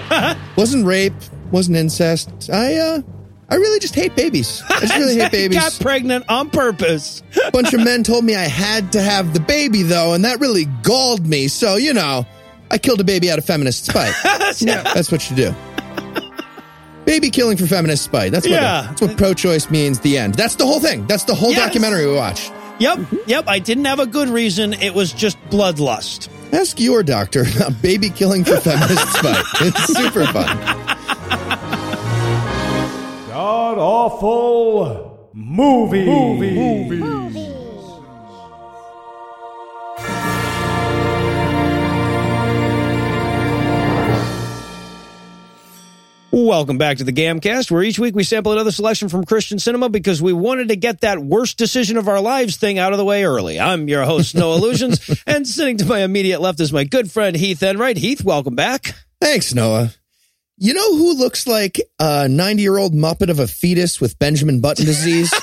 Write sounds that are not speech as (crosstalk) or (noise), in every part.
(laughs) wasn't rape, wasn't incest. I uh I really just hate babies. I just really hate (laughs) babies. I got pregnant on purpose. A bunch of men told me I had to have the baby though, and that really galled me. So, you know, I killed a baby out of feminist spite. (laughs) yeah, that's what you do. Baby killing for feminist spite. That's what Yeah. that's what pro-choice means. The end. That's the whole thing. That's the whole Yes. documentary we watched. Yep, yep. I didn't have a good reason. It was just bloodlust. Ask your doctor about baby killing for feminist spite. (laughs) It's super fun. God awful movie movie movie. Welcome back to the Gamcast, where each week we sample another selection from Christian cinema because we wanted to get that worst decision of our lives thing out of the way early. I'm your host, Noah (laughs) Lugeons, and sitting to my immediate left is my good friend Heath Enright. Heath, welcome back. Thanks, Noah. You know who looks like a 90 year old Muppet of a fetus with Benjamin Button disease?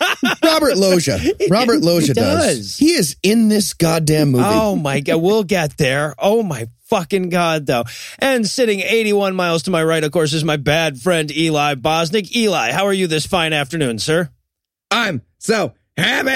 (laughs) Robert Loggia. Robert Loggia does. does. He is in this goddamn movie. Oh my God, we'll get there. Oh my fucking God, though. And sitting 81 miles to my right, of course, is my bad friend Eli Bosnick. Eli, how are you this fine afternoon, sir? I'm so happy.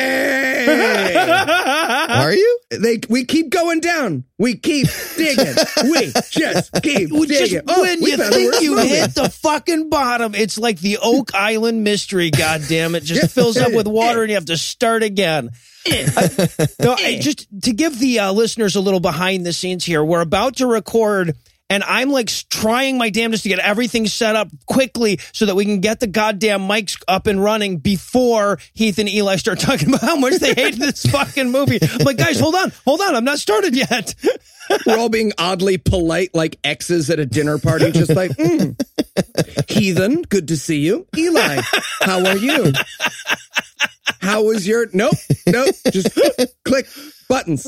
Are you? they we keep going down. We keep digging. we just keep just digging. Oh, when you think you hit the fucking bottom, it's like the Oak Island mystery. God damn it! Just fills up with water, and you have to start again. (laughs) I- no, I- just to give the uh, listeners a little behind the scenes here, we're about to record. And I'm like trying my damnedest to get everything set up quickly so that we can get the goddamn mics up and running before Heath and Eli start (laughs) talking about how much they hate (laughs) this fucking movie. I'm like, guys, hold on, hold on, I'm not started yet. (laughs) We're all being oddly polite, like exes at a dinner party, just like, mm. heathen, good to see you. Eli, how are you? How was your? Nope, nope. Just click buttons.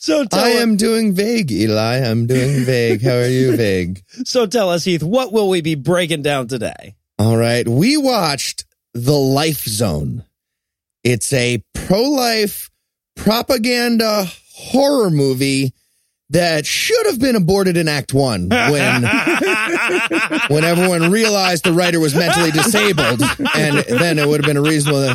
So tell I us- am doing vague, Eli. I'm doing (laughs) vague. How are you, vague? So tell us, Heath, what will we be breaking down today? All right. We watched The Life Zone. It's a pro life propaganda horror movie that should have been aborted in Act One when, (laughs) when everyone realized the writer was mentally disabled. And then it would have been a reasonable.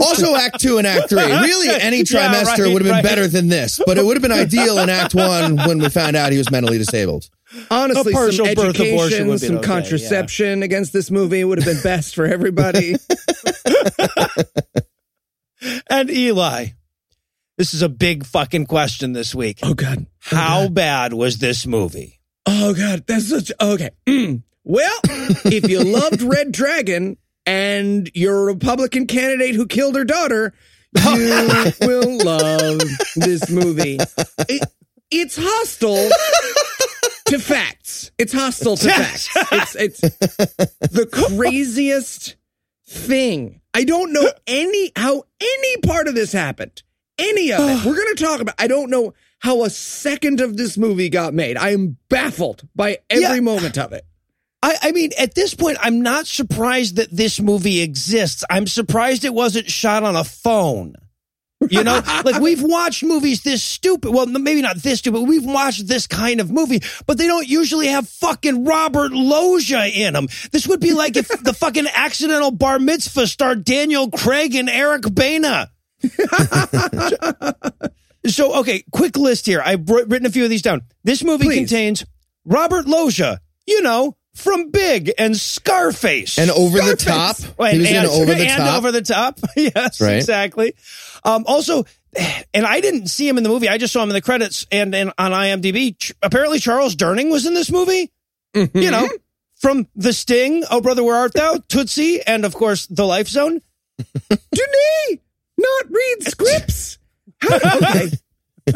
Also, Act Two and Act Three. Really, any Yeah, trimester right, would have been right. better than this, but it would have been ideal in Act One when we found out he was mentally disabled. Honestly, A partial some birth abortion education, would some okay, contraception against this movie would have been best for everybody. (laughs) (laughs) And Eli, this is a big fucking question this week. oh God. How bad was this movie? Oh God, that's such okay. Mm. Well, if you loved Red Dragon and you're a Republican candidate who killed her daughter, you (laughs) will love this movie. It- it's hostile to facts. It's hostile to facts. It's it's the craziest thing. I don't know any how any part of this happened. Any of it. We're going to talk about I don't know how a second of this movie got made. I am baffled by every Yeah. moment of it. I, I mean, at this point, I'm not surprised that this movie exists. I'm surprised it wasn't shot on a phone. You know, (laughs) like we've watched movies this stupid. Well, maybe not this stupid. but We've watched this kind of movie, but they don't usually have fucking Robert Loggia in them. This would be like if the fucking accidental bar mitzvah starred Daniel Craig and Eric Bana. (laughs) so, okay, quick list here. I've written a few of these down. This movie Please. contains Robert Loggia, you know, from Big and Scarface. And over the Scarface. top. (laughs) Right, He was in and, Over the and Top. over the top. (laughs) yes, Right. exactly. Um, also, and I didn't see him in the movie. I just saw him in the credits and, and on IMDb. Ch- apparently, Charles Durning was in this movie. Mm-hmm. You know, from The Sting, Oh Brother Where Art Thou, Tootsie, and of course The Life Zone. (laughs) Do they not read scripts? How, okay. (laughs)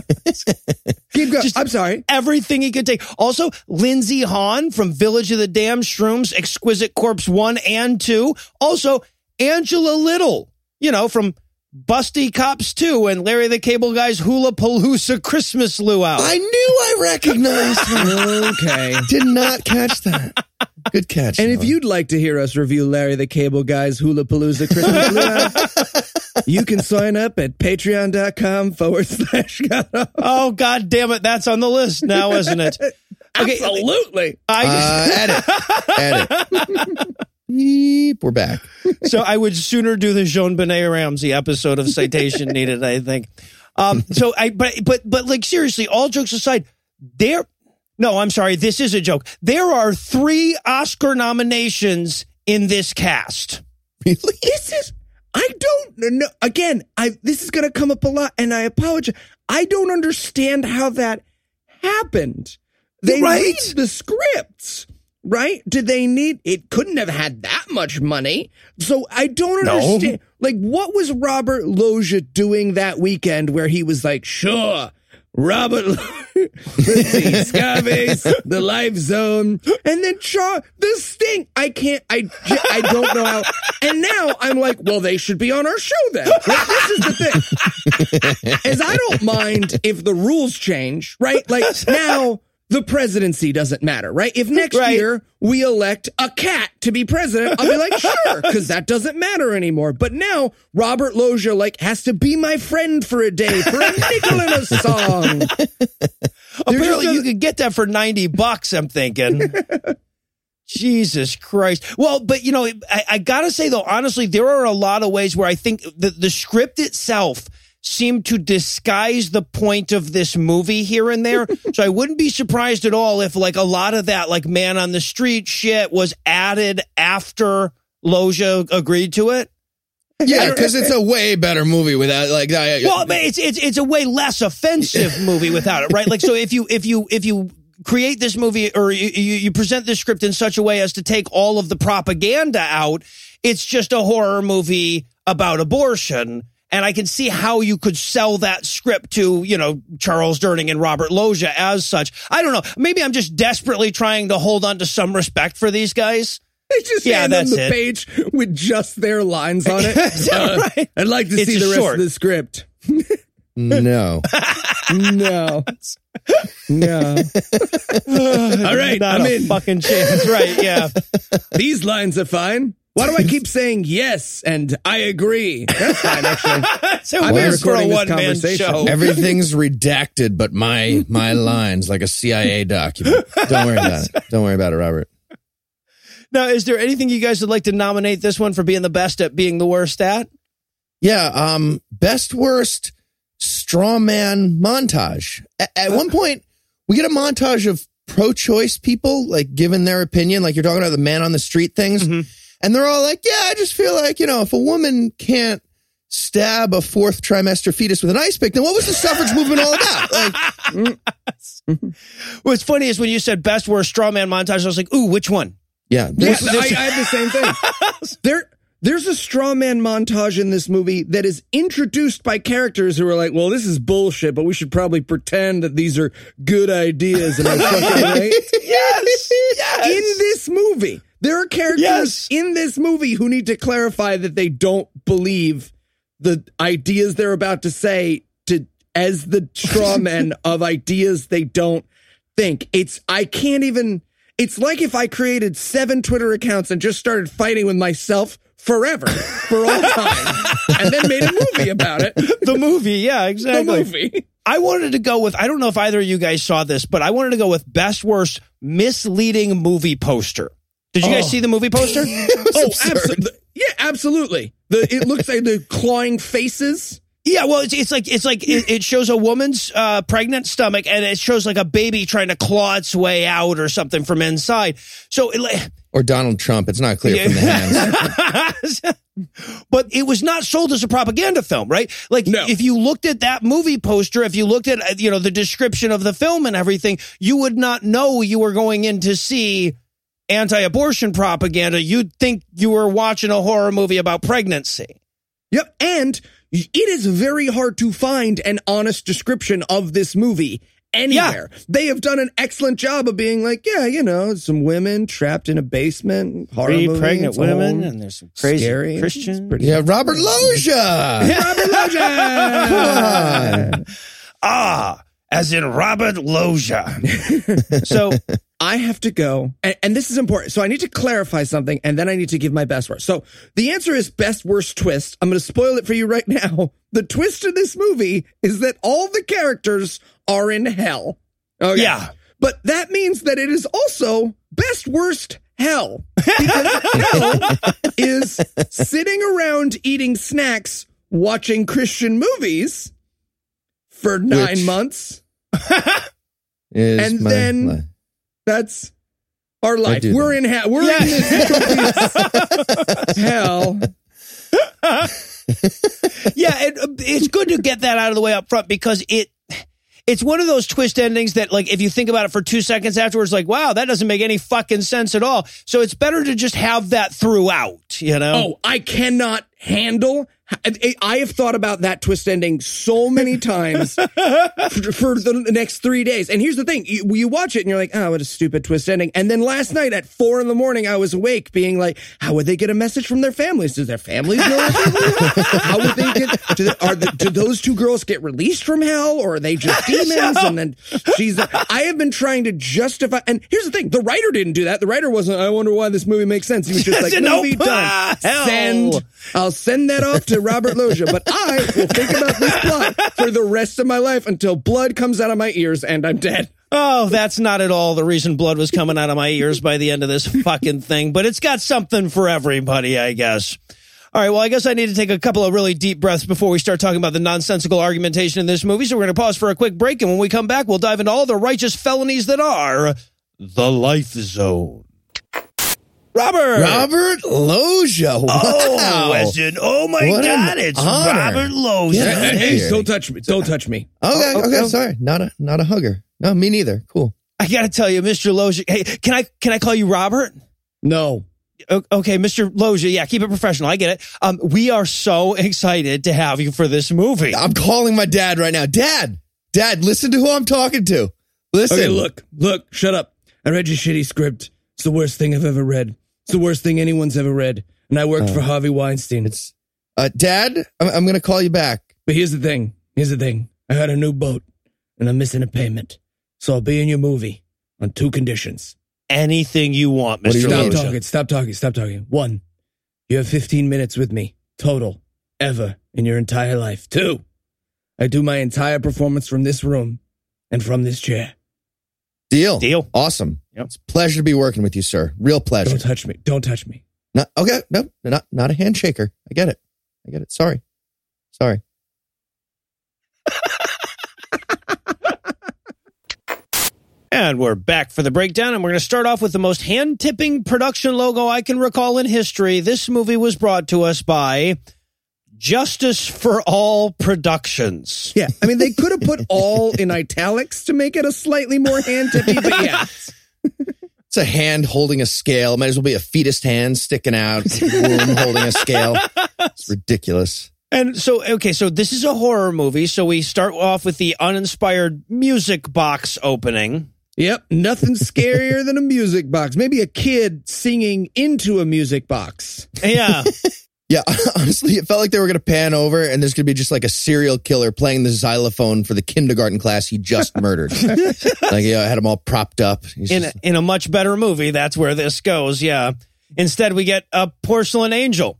Keep going. Just- I'm sorry. everything he could take. Also, Lindsey Haun from Village of the Damned Shrooms, Exquisite Corpse 1 and 2. Also, Angela Little, you know, from Busty Cops 2 and Larry the Cable Guy's Hula Palooza Christmas Luau. I knew I recognized her. Okay. (laughs) Did not catch that. Good catch. And if you'd like to hear us review Larry the Cable Guy's Hula Palooza Christmas Luau, you can sign up at patreon.com forward slash God Oh God damn it, that's on the list now, isn't it? (laughs) Okay, Absolutely. I Uh, edit. Edit. Beep. We're back. (laughs) so I would sooner do the JonBenét Ramsey episode of Citation Needed. I think. Um. So I but but but like seriously, all jokes aside, there. No, I'm sorry. This is a joke. There are three Oscar nominations in this cast. Really? This is I don't know again, I this is gonna come up a lot and I apologize. I don't understand how that happened. They Right. read the scripts. Right? Did they need it couldn't have had that much money. So I don't No. understand. Like what was Robert Loggia doing that weekend where he was like, sure, Robert Let's see, Scarface, the life zone, and then Char the sting. I can't I I don't know how and now I'm like, well, they should be on our show then. This is the thing. As I don't mind if the rules change, right? Like now the presidency doesn't matter, right? If next Right. year we elect a cat to be president, I'll be like, (laughs) sure, because that doesn't matter anymore. But now Robert Loggia like has to be my friend for a day for a nickel in a (laughs) song. Apparently, you could get that for ninety bucks. I'm thinking. (laughs) Jesus Christ. Well, but you know, I, I gotta say though, honestly, there are a lot of ways where I think the, the script itself seemed to disguise the point of this movie here and there. (laughs) so I wouldn't be surprised at all if like a lot of that like man on the street shit was added after Loggia agreed to it. Yeah, because it's a way better movie without like. I, Well, but it's it's it's a way less offensive (laughs) movie without it, right? Like, so if you if you if you create this movie or you, you you present this script in such a way as to take all of the propaganda out, it's just a horror movie about abortion. And I can see how you could sell that script to, you know, Charles Durning and Robert Loggia as such. I don't know. Maybe I'm just desperately trying to hold on to some respect for these guys. They just Yeah, hand them that's the it. page with just their lines on it. (laughs) Is that Uh, right? I'd like to It's see a the rest short. of the script. no. (laughs) No. no. (laughs) All right, Not I'm a in. fucking chance. Right. Yeah. These lines are fine. Why do I keep saying yes and I agree? That's fine, actually. (laughs) So I've been weird for a one man show. Everything's redacted, but my my (laughs) lines like a CIA document. Don't worry about it. Don't worry about it, Robert. Now, is there anything you guys would like to nominate this one for being the best at being the worst at? Yeah. Um. Best worst straw man montage. At, at one point, we get a montage of pro-choice people like giving their opinion. Like you're talking about the man on the street things, and they're all like, "Yeah, I just feel like you know, if a woman can't." Stab a fourth trimester fetus with an ice pick. Then what was the suffrage movement all about? (laughs) Like, What's funny is when you said best worst straw man montage, I was like, ooh, which one? yeah, Yeah, this- I, I had the same thing. (laughs) There, there's a straw man montage in this movie that is introduced by characters who are like, "Well, this is bullshit, but we should probably pretend that these are good ideas." And I'm fucking right. Yes. yes. in this movie. There are characters Yes. in this movie who need to clarify that they don't believe the ideas they're about to say to as the straw (laughs) men of ideas they don't think. It's I can't even it's like if I created seven Twitter accounts and just started fighting with myself forever for all time and then made a movie about it. (laughs) the movie. Yeah, exactly. The movie. I wanted to go with, I don't know if either of you guys saw this, but I wanted to go with best worst misleading movie poster. Did you guys Oh. see the movie poster? (laughs) Oh, absolutely. Yeah, absolutely. The it looks like the clawing faces. Yeah, well, it's, it's like it's like it, it shows a woman's uh, pregnant stomach, and it shows like a baby trying to claw its way out or something from inside. So, it, or Donald Trump. It's not clear from the hands. (laughs) but it was not sold as a propaganda film, right? Like, No. if you looked at that movie poster, if you looked at uh, you know the description of the film and everything, you would not know you were going in to see anti-abortion propaganda. You'd think you were watching a horror movie about pregnancy. Yep. And it is very hard to find an honest description of this movie anywhere. They have done an excellent job of being like, yeah, you know, some women trapped in a basement, horror Three movie, pregnant women, all and there's some crazy scary. Christians. pretty- yeah, Robert Loggia. (laughs) Robert Loggia! (laughs) Ah, as in Robert Loggia. (laughs) so I have to go, and, and, this is important. So I need to clarify something, and then I need to give my best worst. So the answer is best worst twist. I'm going to spoil it for you right now. (laughs) The twist of this movie is that all the characters are in hell. Okay. Yeah. But that means that it is also best worst hell. Because hell (laughs) is sitting around eating snacks, watching Christian movies for nine Which months. (laughs) and then. That's our life. We're in hell. We're yeah. in this hell. (laughs) yeah, it, it's good to get that out of the way up front because it it's one of those twist endings that like if you think about it for two seconds afterwards like wow that doesn't make any fucking sense at all so it's better to just have that throughout you know oh i cannot handle I have thought about that twist ending so many (laughs) times for, the next three days. And here's the thing: you, you, watch it and you're like, "Oh, what a stupid twist ending." And then last night at four in the morning, I was awake, being like, "How would they get a message from their families? Does their families know? How would they get? Do, are the, do those two girls get released from hell, or are they just (laughs) demons?" And then she's. I have been trying to justify. And here's the thing: the writer didn't do that. The writer wasn't. I wonder why this movie makes sense. He was just like, "Movie nope. done." (laughs) Send. I'll send that off to Robert Loggia, but I will think about this plot for the rest of my life until blood comes out of my ears and I'm dead. Oh, that's not at all the reason blood was coming out of my ears by the end of this fucking thing, but it's got something for everybody, I guess. All right, well, I guess I need to take a couple of really deep breaths before we start talking about the nonsensical argumentation in this movie. So we're going to pause for a quick break, and when we come back, we'll dive into all the righteous felonies that are the Life Zone. Robert. Robert Loggia. Oh, wow. Oh, Weston. Oh my what God, it's honor. Robert Loggia. Hey, hey, don't touch me. Don't touch me. Okay, oh, okay, oh. sorry. Not a not a hugger. No, me neither. Cool. I gotta tell you, Mr. Loggia. Hey, can I can I call you Robert? No. Okay, Mr. Loggia. Yeah, keep it professional. I get it. Um, we are so excited to have you for this movie. I'm calling my dad right now. Dad, Dad, listen to who I'm talking to. Listen. Okay, look, look, shut up. I read your shitty script. It's the worst thing I've ever read. It's the worst thing anyone's ever read. And I worked uh, for Harvey Weinstein. It's uh, Dad. I'm, I'm going to call you back. But here's the thing. Here's the thing. I had a new boat, and I'm missing a payment. So I'll be in your movie on two conditions. Anything you want, Mr. Stop Loggia. talking. Stop talking. Stop talking. One, you have 15 minutes with me total, ever in your entire life. Two, I do my entire performance from this room and from this chair. Deal. Deal. Awesome. Yep. It's a pleasure to be working with you, sir. Real pleasure. Don't touch me. Don't touch me. No, okay. No, not, not a handshaker. I get it. I get it. Sorry. Sorry. (laughs) and we're back for the breakdown, and we're going to start off with the most hand tipping production logo I can recall in history. This movie was brought to us by Justice for All Productions. Yeah, I mean they could have put all in italics to make it a slightly more hand tippy, but yeah. (laughs) It's a hand holding a scale. Might as well be a fetus hand sticking out, womb holding a scale. It's ridiculous. And so, okay, so this is a horror movie. So we start off with the uninspired music box opening. Yep, nothing (laughs) scarier than a music box. Maybe a kid singing into a music box. Yeah. Yeah, (laughs) honestly, it felt like they were going to pan over and there's going to be just like a serial killer playing the xylophone for the kindergarten class he just (laughs) murdered. like, yeah, I had him all propped up. He's in, just, a, in a much better movie, that's where this goes. Yeah. Instead, we get a porcelain angel.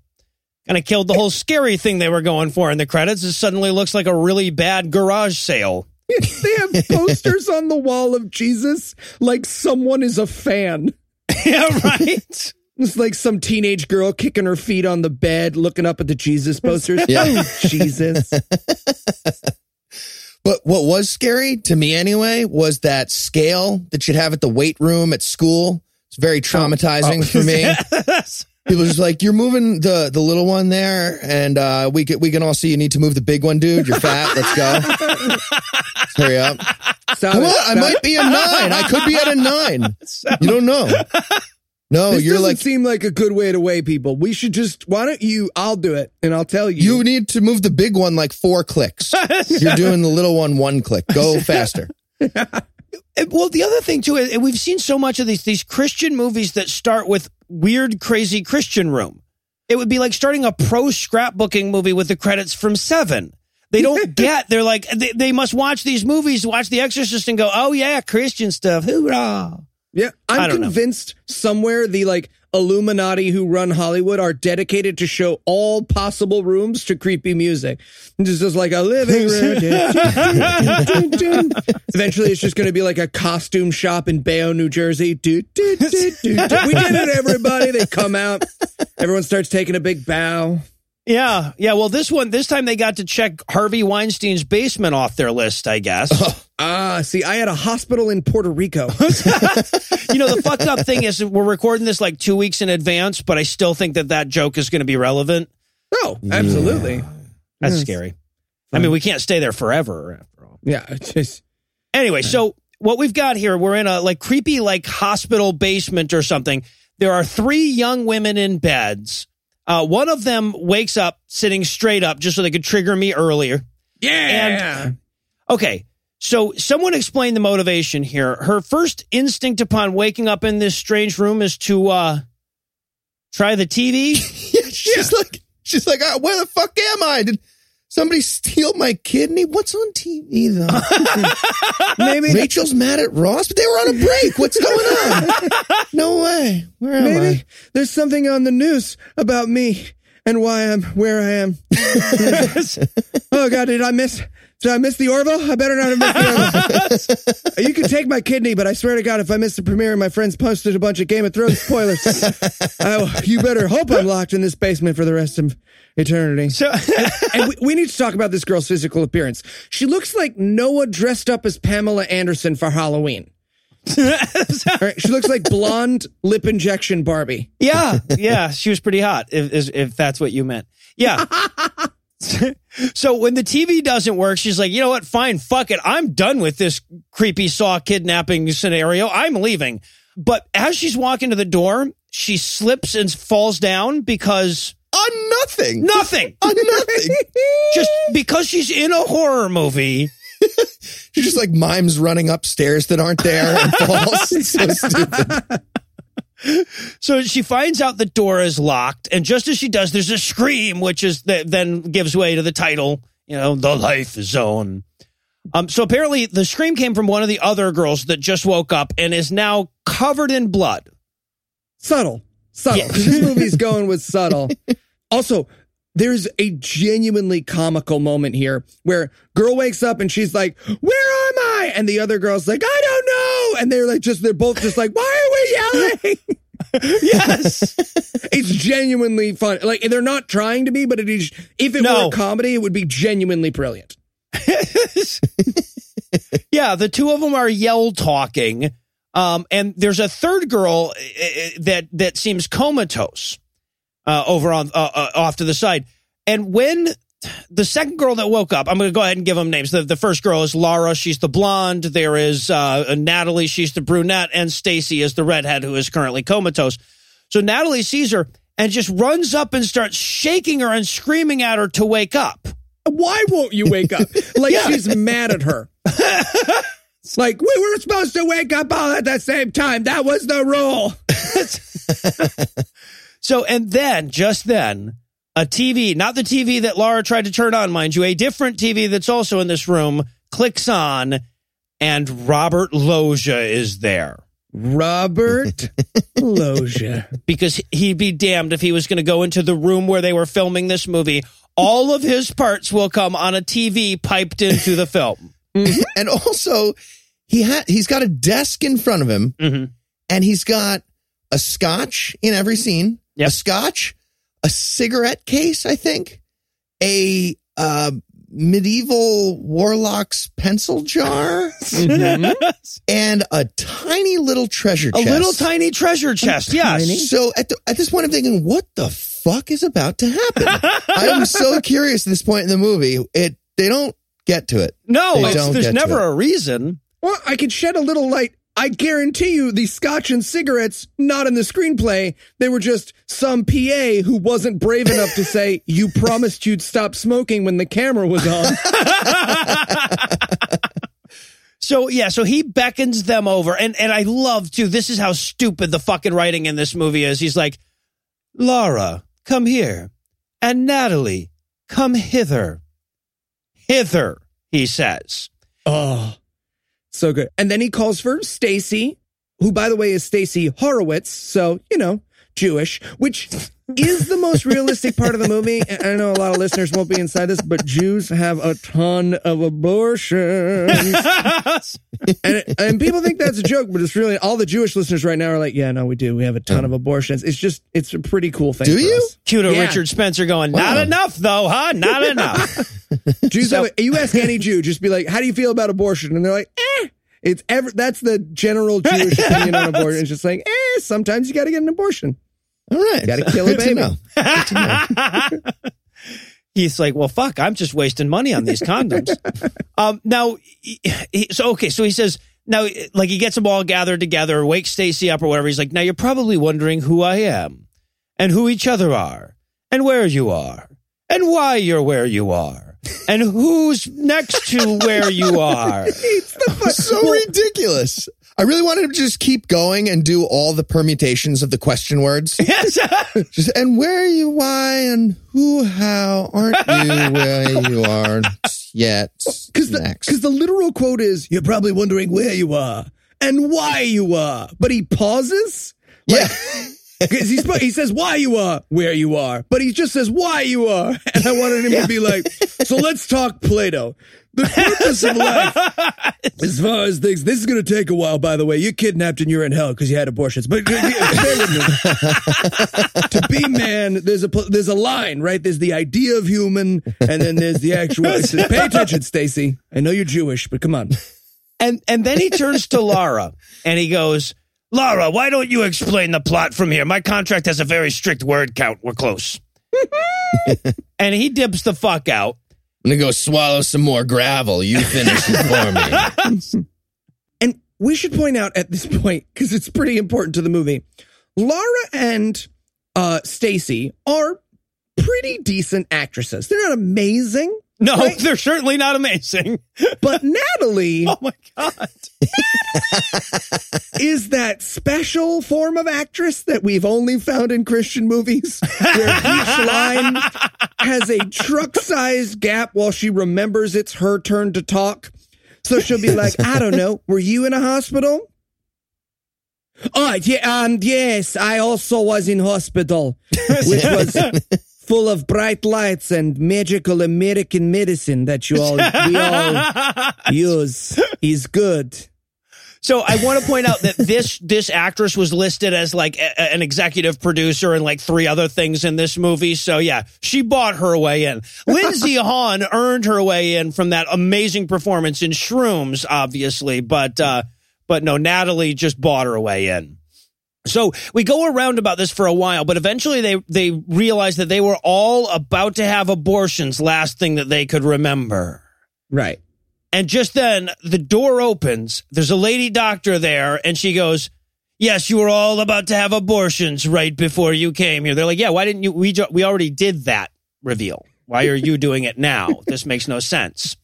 And of killed the whole scary thing they were going for in the credits. It suddenly looks like a really bad garage sale. (laughs) they have posters on the wall of Jesus like someone is a fan. yeah, right. It's like some teenage girl kicking her feet on the bed, looking up at the Jesus (laughs) posters. yeah. Oh, Jesus. (laughs) but what was scary to me anyway was that scale that you'd have at the weight room at school. It's very traumatizing oh. Oh. for me. (laughs) People just like you're moving the the little one there, and uh, we can we can all see you need to move the big one, dude. You're fat. Let's go. Let's hurry up. Stop Come it. on, I might be a nine. I could be at a nine. You don't know. No, this you're like. It doesn't like seem like a good way to weigh people. We should just why don't you? I'll do it, and I'll tell you. You need to move the big one like four clicks. (laughs) you're doing the little one one click. Go (laughs) faster. well, the other thing too, is we've seen so much of these these Christian movies that start with weird, crazy Christian room. It would be like starting a pro scrapbooking movie with the credits from Seven. They don't (laughs) get. They're like they, they must watch these movies, watch The Exorcist, and go, "Oh yeah, Christian stuff, hoorah!" Yeah, I'm don't know. convinced somewhere the like Illuminati who run Hollywood are dedicated to show all possible rooms to creepy music. Just as like a living room. (laughs) Eventually, it's just going to be like a costume shop in Bayonne, New Jersey. Do, do, do, do, do. We did it, everybody. They come out. Everyone starts taking a big bow. Yeah, yeah. Well, this one, this time they got to check Harvey Weinstein's basement off their list, I guess. (laughs) Ah, see, I had a hospital in Puerto Rico. (laughs) you know, the fucked up thing is we're recording this like two weeks in advance, but I still think that that joke is going to be relevant. Oh, absolutely. That's Yes. scary. I mean, we can't stay there forever after all. Yeah, (laughs) just Anyway, so what we've got here, we're in a like creepy like hospital basement or something. There are three young women in beds. Uh, one of them wakes up sitting straight up just so they could trigger me earlier. yeah. Okay. So someone explain the motivation here. Her first instinct upon waking up in this strange room is to uh try the TV. (laughs) Yeah, she's like, she's like, "Ah, where the fuck am I? Did somebody steal my kidney? What's on TV though? (laughs) Maybe Rachel's mad at Ross, but they were on a break. What's going on? No way. Where am Maybe I? there's something on the news about me and why I'm where I am. (laughs) (laughs) oh God, did I miss? Did I miss the Orville? I better not have missed the Orville. (laughs) you can take my kidney, but I swear to God, if I miss the premiere and my friends posted a bunch of Game of Thrones spoilers, (laughs) I, you better hope I'm locked in this basement for the rest of eternity. So and we, we need to talk about this girl's physical appearance. She looks like Noah dressed up as Pamela Anderson for Halloween. All (laughs) right, she looks like blonde lip injection Barbie. yeah, yeah, she was pretty hot if if, if that's what you meant. Yeah. (laughs) so when the TV doesn't work, she's like, you know what? Fine, fuck it. I'm done with this creepy saw kidnapping scenario. I'm leaving. But as she's walking to the door, she slips and falls down because On nothing. nothing. (laughs) On nothing. (laughs) Just because she's in a horror movie. She just like mimes running upstairs that aren't there and falls. It's so stupid. So she finds out the door is locked, and just as she does, there's a scream, which is that then gives way to the title, you know, the life zone. Um, so apparently the scream came from one of the other girls that just woke up and is now covered in blood. subtle, subtle. Yeah. This movie's going with subtle. (laughs) Also, there's a genuinely comical moment here where girl wakes up and she's like, "Where am I?" And the other girl's like, "I don't know." And they're like, just they're both just like, "Why yelling?" (laughs) Yes. (laughs) it's genuinely fun. Like they're not trying to be, but it is. If it No. were a comedy, it would be genuinely brilliant. (laughs) yeah, the two of them are yell talking. Um, and there's a third girl uh, uh, that that seems comatose uh, over on uh, uh, off to the side. And when the second girl that woke up, I'm going to go ahead and give them names. The, the first girl is Laura. She's the blonde. There is uh, Natalie. She's the brunette, and Stacy is the redhead who is currently comatose. So Natalie sees her and just runs up and starts shaking her and screaming at her to wake up. Why won't you wake up? (laughs) Like she's mad at her. It's (laughs) like we were supposed to wake up all at the same time. That was the rule. (laughs) So, and then, just then, a TV, not the TV that Laura tried to turn on, mind you, a different TV that's also in this room clicks on, and Robert Loggia is there. Robert (laughs) Loggia. Because he'd be damned if he was going to go into the room where they were filming this movie. All of his parts will come on a TV piped into the film. And also, he had he's got a desk in front of him, Mhm. and he's got a scotch in every scene. Yep. A scotch, a cigarette case, I think, a uh, medieval warlock's pencil jar, (laughs) and a tiny little treasure chest. A little tiny treasure chest, yes. So at the, at this point, I'm thinking, what the fuck is about to happen? (laughs) I am so curious at this point in the movie. It they don't get to it. No, it's- there's never a reason. Well, I could shed a little light. I guarantee you the scotch and cigarettes, not in the screenplay. They were just some PA who wasn't brave enough to say, (laughs) you promised you'd stop smoking when the camera was on. (laughs) So yeah, so he beckons them over, and and I love too. This is how stupid the fucking writing in this movie is. He's like, Laura, come here, and Natalie, come hither, hither. He says, oh, so good. And then he calls for Stacy, who by the way is Stacy Horowitz, so you know Jewish, which is the most realistic part of the movie. And I know a lot of listeners won't be inside this, but Jews have a ton of abortions. (laughs) and, and people think that's a joke, but it's really all the Jewish listeners right now are like, yeah, no, we do. We have a ton of abortions. It's just, it's a pretty cool thing. Do for you? us. Cue to Yeah. Richard Spencer going, not Wow. enough though, huh? Not enough. (laughs) Jews, So- have- you ask any Jew, just be like, how do you feel about abortion? And they're like, eh. It's ever, that's the general Jewish (laughs) opinion on abortion. It's just like, eh, sometimes you got to get an abortion. All right. Gotta kill a Good baby. know. (laughs) Good to know. He's like, well, fuck, I'm just wasting money on these condoms. (laughs) um, now, he, he- so okay, so he says, now, like, he gets them all gathered together, wakes Stacy up or whatever. He's like, now you're probably wondering who I am, and who each other are, and where you are, and why you're where you are, and who's next to where you (laughs) are. It's so ridiculous. I really wanted to just keep going and do all the permutations of the question words. (laughs) Yes. Just and where you, why, and who, how aren't you where you are yet? (laughs) Because the. 'cause the literal quote is, you're probably wondering where you are and why you are. But he pauses. yeah, Because he's, he says why you are where you are, but he just says why you are. (laughs) And I wanted him to be like, so let's talk Plato. The purpose of life, (laughs) as far as things, this is going to take a while, by the way. You're kidnapped and you're in hell because you had abortions. But bear with me. to be man, there's a there's a line, right? There's the idea of human, and then there's the actual. says, Pay attention, Stacy. I know you're Jewish, but come on. And and then he turns to Lara and he goes, Lara, why don't you explain the plot from here? My contract has a very strict word count. We're close. (laughs) and he dips the fuck out. I'm gonna go swallow some more gravel. You finish it for me. (laughs) And we should point out at this point, because it's pretty important to the movie, Laura and uh, Stacy are pretty decent actresses. They're not amazing, No, Right. (laughs) they're certainly not amazing. (laughs) but Natalie Oh my god. (laughs) is that special form of actress that we've only found in Christian movies, where each line has a truck-sized gap while she remembers it's her turn to talk. So she'll be like, "I don't know, were you in a hospital?" Oh, yeah, um, yes, I also was in hospital, which was full of bright lights and magical American medicine that you all we all (laughs) use is good. So I want to point out that this this actress was listed as like a, an executive producer and like three other things in this movie. So yeah, she bought her way in. Lindsey (laughs) Haun earned her way in from that amazing performance in Shrooms, obviously, but uh, but no, Natalie just bought her way in. So we go around about this for a while, but eventually they they realized that they were all about to have abortions. Last thing that they could remember. Right. And just then the door opens. There's a lady doctor there, and she goes, Yes, you were all about to have abortions right before you came here. They're like, Yeah, why didn't you? We, we already did that reveal. Why are you doing it now? This makes no sense.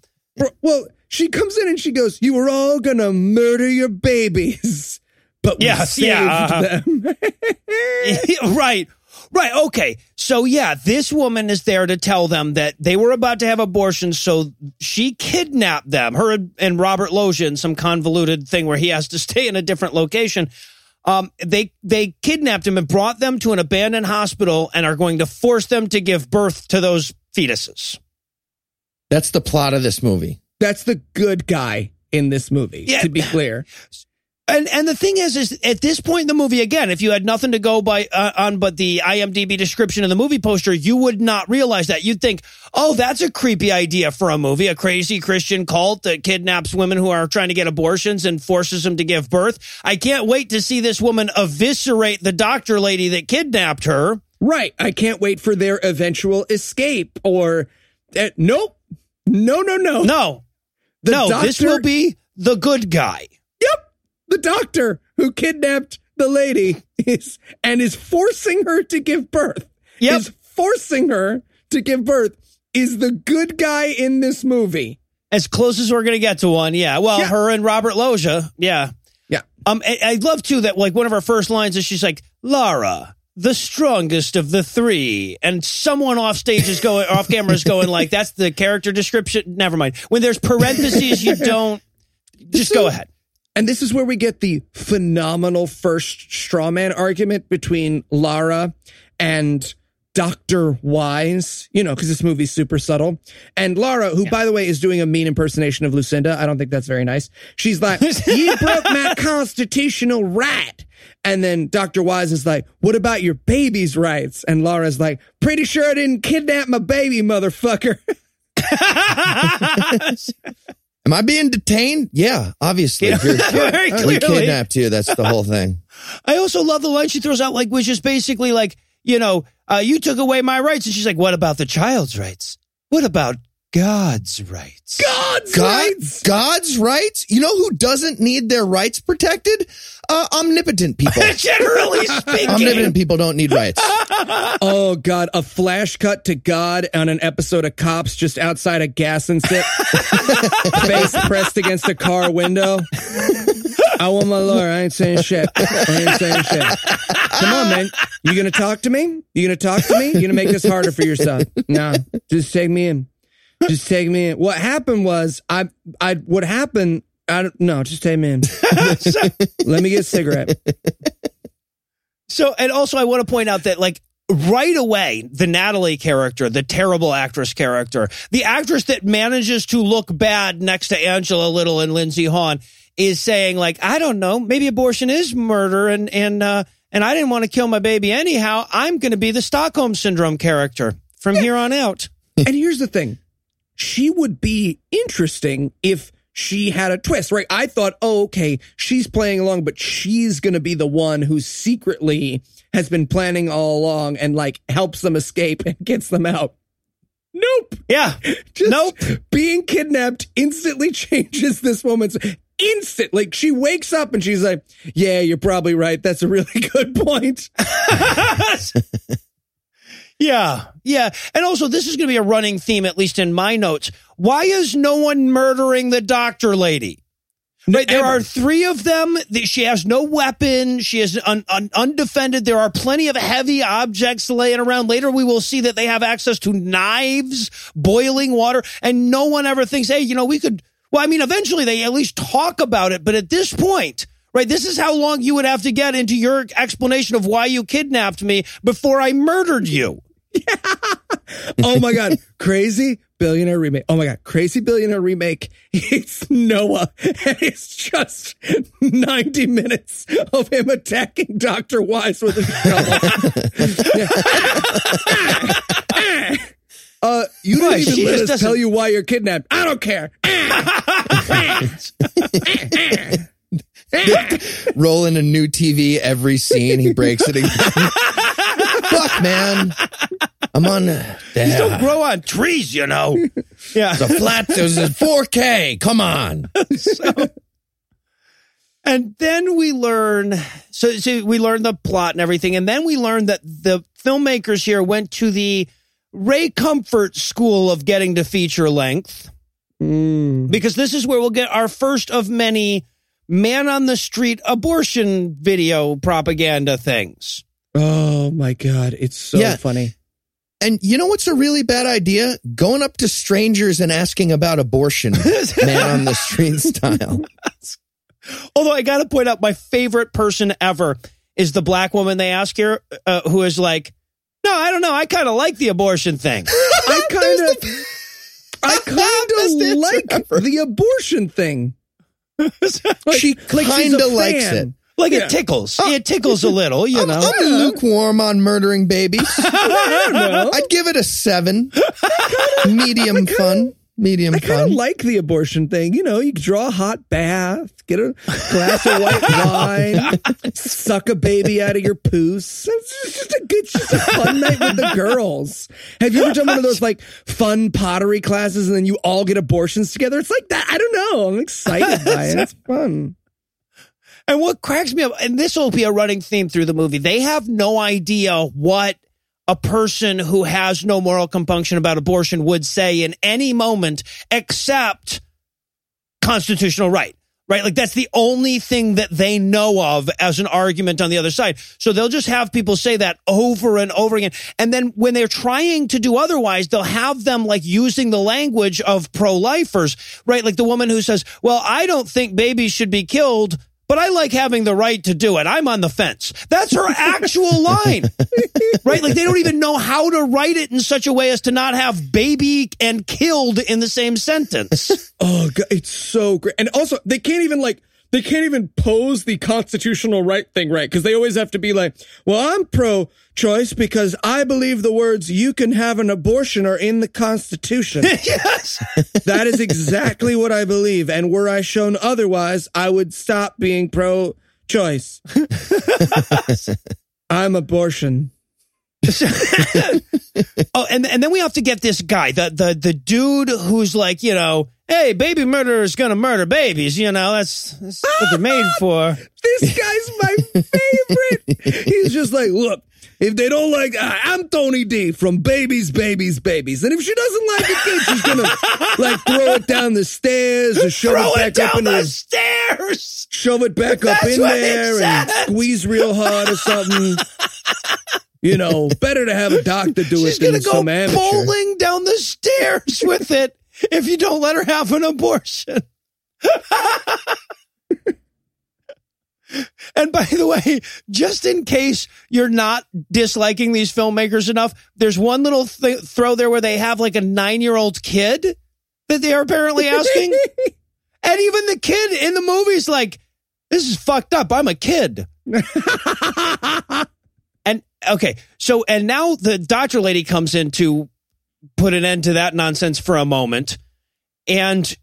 Well, she comes in and she goes, "You were all gonna murder your babies, but we Yes, saved yeah, uh-huh. them." (laughs) right. Right. Okay. So yeah, this woman is there to tell them that they were about to have abortions. So she kidnapped them, her and Robert Loggia in some convoluted thing where he has to (laughs) stay in a different location. Um, they, they kidnapped him and brought them to an abandoned hospital and are going to force them to give birth to those fetuses. That's the plot of this movie. That's the good guy in this movie. Yeah. To be clear, (laughs) And and the thing is, is at this point in the movie, again, if you had nothing to go by uh, on but the IMDb description of the movie poster, you would not realize that. You'd think, oh, that's a creepy idea for a movie, a crazy Christian cult that kidnaps women who are trying to get abortions and forces them to give birth. I can't wait to see this woman eviscerate the doctor lady that kidnapped her. right? I can't wait for their eventual escape. Or uh, nope, no, no, no, No, The no, this will be the good guy. Yep, the doctor who kidnapped the lady is and is forcing her to give birth. Yep. Is forcing her to give birth is the good guy in this movie. As close as we're going to get to one, yeah. Well, Yeah. her and Robert Loggia, yeah. Yeah. Um, I, I love too that like one of our first lines is she's like Lara, the strongest of the three, and someone off stage is going off camera is going like that's the character description. Never mind. When there's parentheses, you (laughs) don't. Just go ahead. And this is where we get the phenomenal first straw man argument between Lara and Dr. Wise, you know, because this movie's super subtle. And Lara, who, by the way, is doing a mean impersonation of Lucinda. I don't think that's very nice. She's like, you (laughs) broke my constitutional right. And then Dr. Wise is like, what about your baby's rights? And Lara's like, pretty sure I didn't kidnap my baby, motherfucker. (laughs) (laughs) Am I being detained? Yeah, obviously. Yeah, You're- (laughs) very we clearly. kidnapped you. That's the whole thing. (laughs) I also love the line she throws out, like, which is basically like, you know, uh, you took away my rights. And she's like, what about the child's rights? What about God's rights? God's God, rights. God's rights? You know who doesn't need their rights protected? Uh, omnipotent people. (laughs) Generally (laughs) speaking. omnipotent people don't need rights. (laughs) Oh God, a flash cut to God on an episode of Cops just outside a gas and sit, face pressed against a car window. I want my lawyer. I ain't saying shit. I ain't saying shit. Come on, man. You gonna talk to me? You gonna talk to me? You gonna make this harder for your son? Nah, just take me in. Just take me in. What happened was I, I, what happened? I don't no, just take me in. (laughs) Let me get a cigarette. So, and also, I want to point out that, like, right away, the Natalie character, the terrible actress character, the actress that manages to look bad next to Angela Little and Lindsey Haun, is saying, like, I don't know, maybe abortion is murder, and and uh, and I didn't want to kill my baby anyhow. I'm going to be the Stockholm syndrome character from here on out. and here's the thing she would be interesting if she had a twist, right? I thought, oh, okay, she's playing along, but she's going to be the one who secretly has been planning all along and like helps them escape and gets them out. Nope. Yeah, (laughs) Just Nope. Being kidnapped instantly (laughs) changes this woman's instant. Like she wakes up and she's like, yeah, you're probably right. That's a really (laughs) good point. Yeah, yeah. And also, this is going to be a running theme, at least in my notes. Why is no one murdering the doctor lady? Right, there are three of them. She has no weapon. She is un, un, undefended. There are plenty of heavy objects laying around. Later, we will see that they have access to knives, boiling water, and no one ever thinks, hey, you know, we could. Well, I mean, eventually they at least talk about it, but at this point, right, this is how long you would have to get into your explanation of why you kidnapped me before I murdered you. (laughs) oh my god, crazy billionaire remake. Oh my god, crazy billionaire remake. (laughs) It's Noah, and it's just ninety minutes of him attacking Doctor Wise with a shovel. (laughs) uh, you didn't Right, even she let us doesn't- tell you why you're kidnapped. I don't care. Rolling a new TV every scene. He breaks it again. Fuck, man. I'm on. Uh, These don't grow on trees, you know. Yeah. The flat. It was a 4K. Come on. (laughs) And then we learn, so, so we learn the plot and everything. And then we learn that the filmmakers here went to the Ray Comfort School of getting to feature length because this is where we'll get our first of many man on the street abortion video propaganda things. Oh my god, it's so Yeah. funny. And you know what's a really bad idea? Going up to strangers and asking about abortion, (laughs) man on the street style. (laughs) Although I got to point out, my favorite person ever is the black woman they ask here, uh, who is like, "No, I don't know. I kind of like the abortion thing." (laughs) I kind of, I kind of like ever. the abortion thing. (laughs) she like she's kind of likes it. Like Yeah. Oh, it tickles. It tickles a little, you I'm, know. I'm lukewarm on murdering babies. (laughs) I don't know. I'd give it a seven. (laughs) Medium fun. Medium I kind of like the abortion thing. You know, you draw a hot bath, get a glass of white (laughs) wine, suck a baby out of your poos. It's just a good, it's just a fun night with the girls. Have you ever done one of those like fun pottery classes and then you all get abortions together? It's like that. I don't know. I'm excited by it. It's fun. And what cracks me up, and this will be a running theme through the movie, they have no idea what a person who has no moral compunction about abortion would say in any moment except constitutional right. right? Like that's the only thing that they know of as an argument on the other side. So they'll just have people say that over and over again. And then when they're trying to do otherwise, they'll have them like using the language of pro-lifers, right? Like the woman who says, well, I don't think babies should be killed. But I like having the right to do it. I'm on the fence. That's her actual (laughs) line, right? Like they don't even know how to write it in such a way as to not have baby and killed in the same sentence. Oh, God, it's so great. And also, they can't even like they can't even pose the constitutional right thing right because they always have to be like, "Well, I'm pro-choice because I believe the words "you can have an abortion" are in the Constitution." (laughs) yes. (laughs) that is exactly what I believe, and were I shown otherwise, I would stop being pro-choice. (laughs) I'm abortion. oh, and and then we have to get this guy, the the the dude who's like, you know, hey, baby murderer is gonna murder babies. You know, that's, that's what they're made for. This guy's my favorite. He's just like, look, if they don't like, uh, I'm Tony D from Babies, Babies, Babies, and if she doesn't like the kid, she's gonna like throw it down the stairs or shove Throw it it back up down into the his, stairs. shove it back up That's in what it there and squeeze real hard or something. You know, better to have a doctor do She's it than some amateur. She's gonna go some amateur. bowling down the stairs with it if you don't let her have an abortion. (laughs) and by the way, just in case you're not disliking these filmmakers enough, there's one little th- throw there where they have like a nine year old kid that they are apparently asking. (laughs) and even the kid in the movie's like, this is fucked up. I'm a kid. (laughs) And okay, so and now the doctor lady comes in to put an end to that nonsense for a moment. And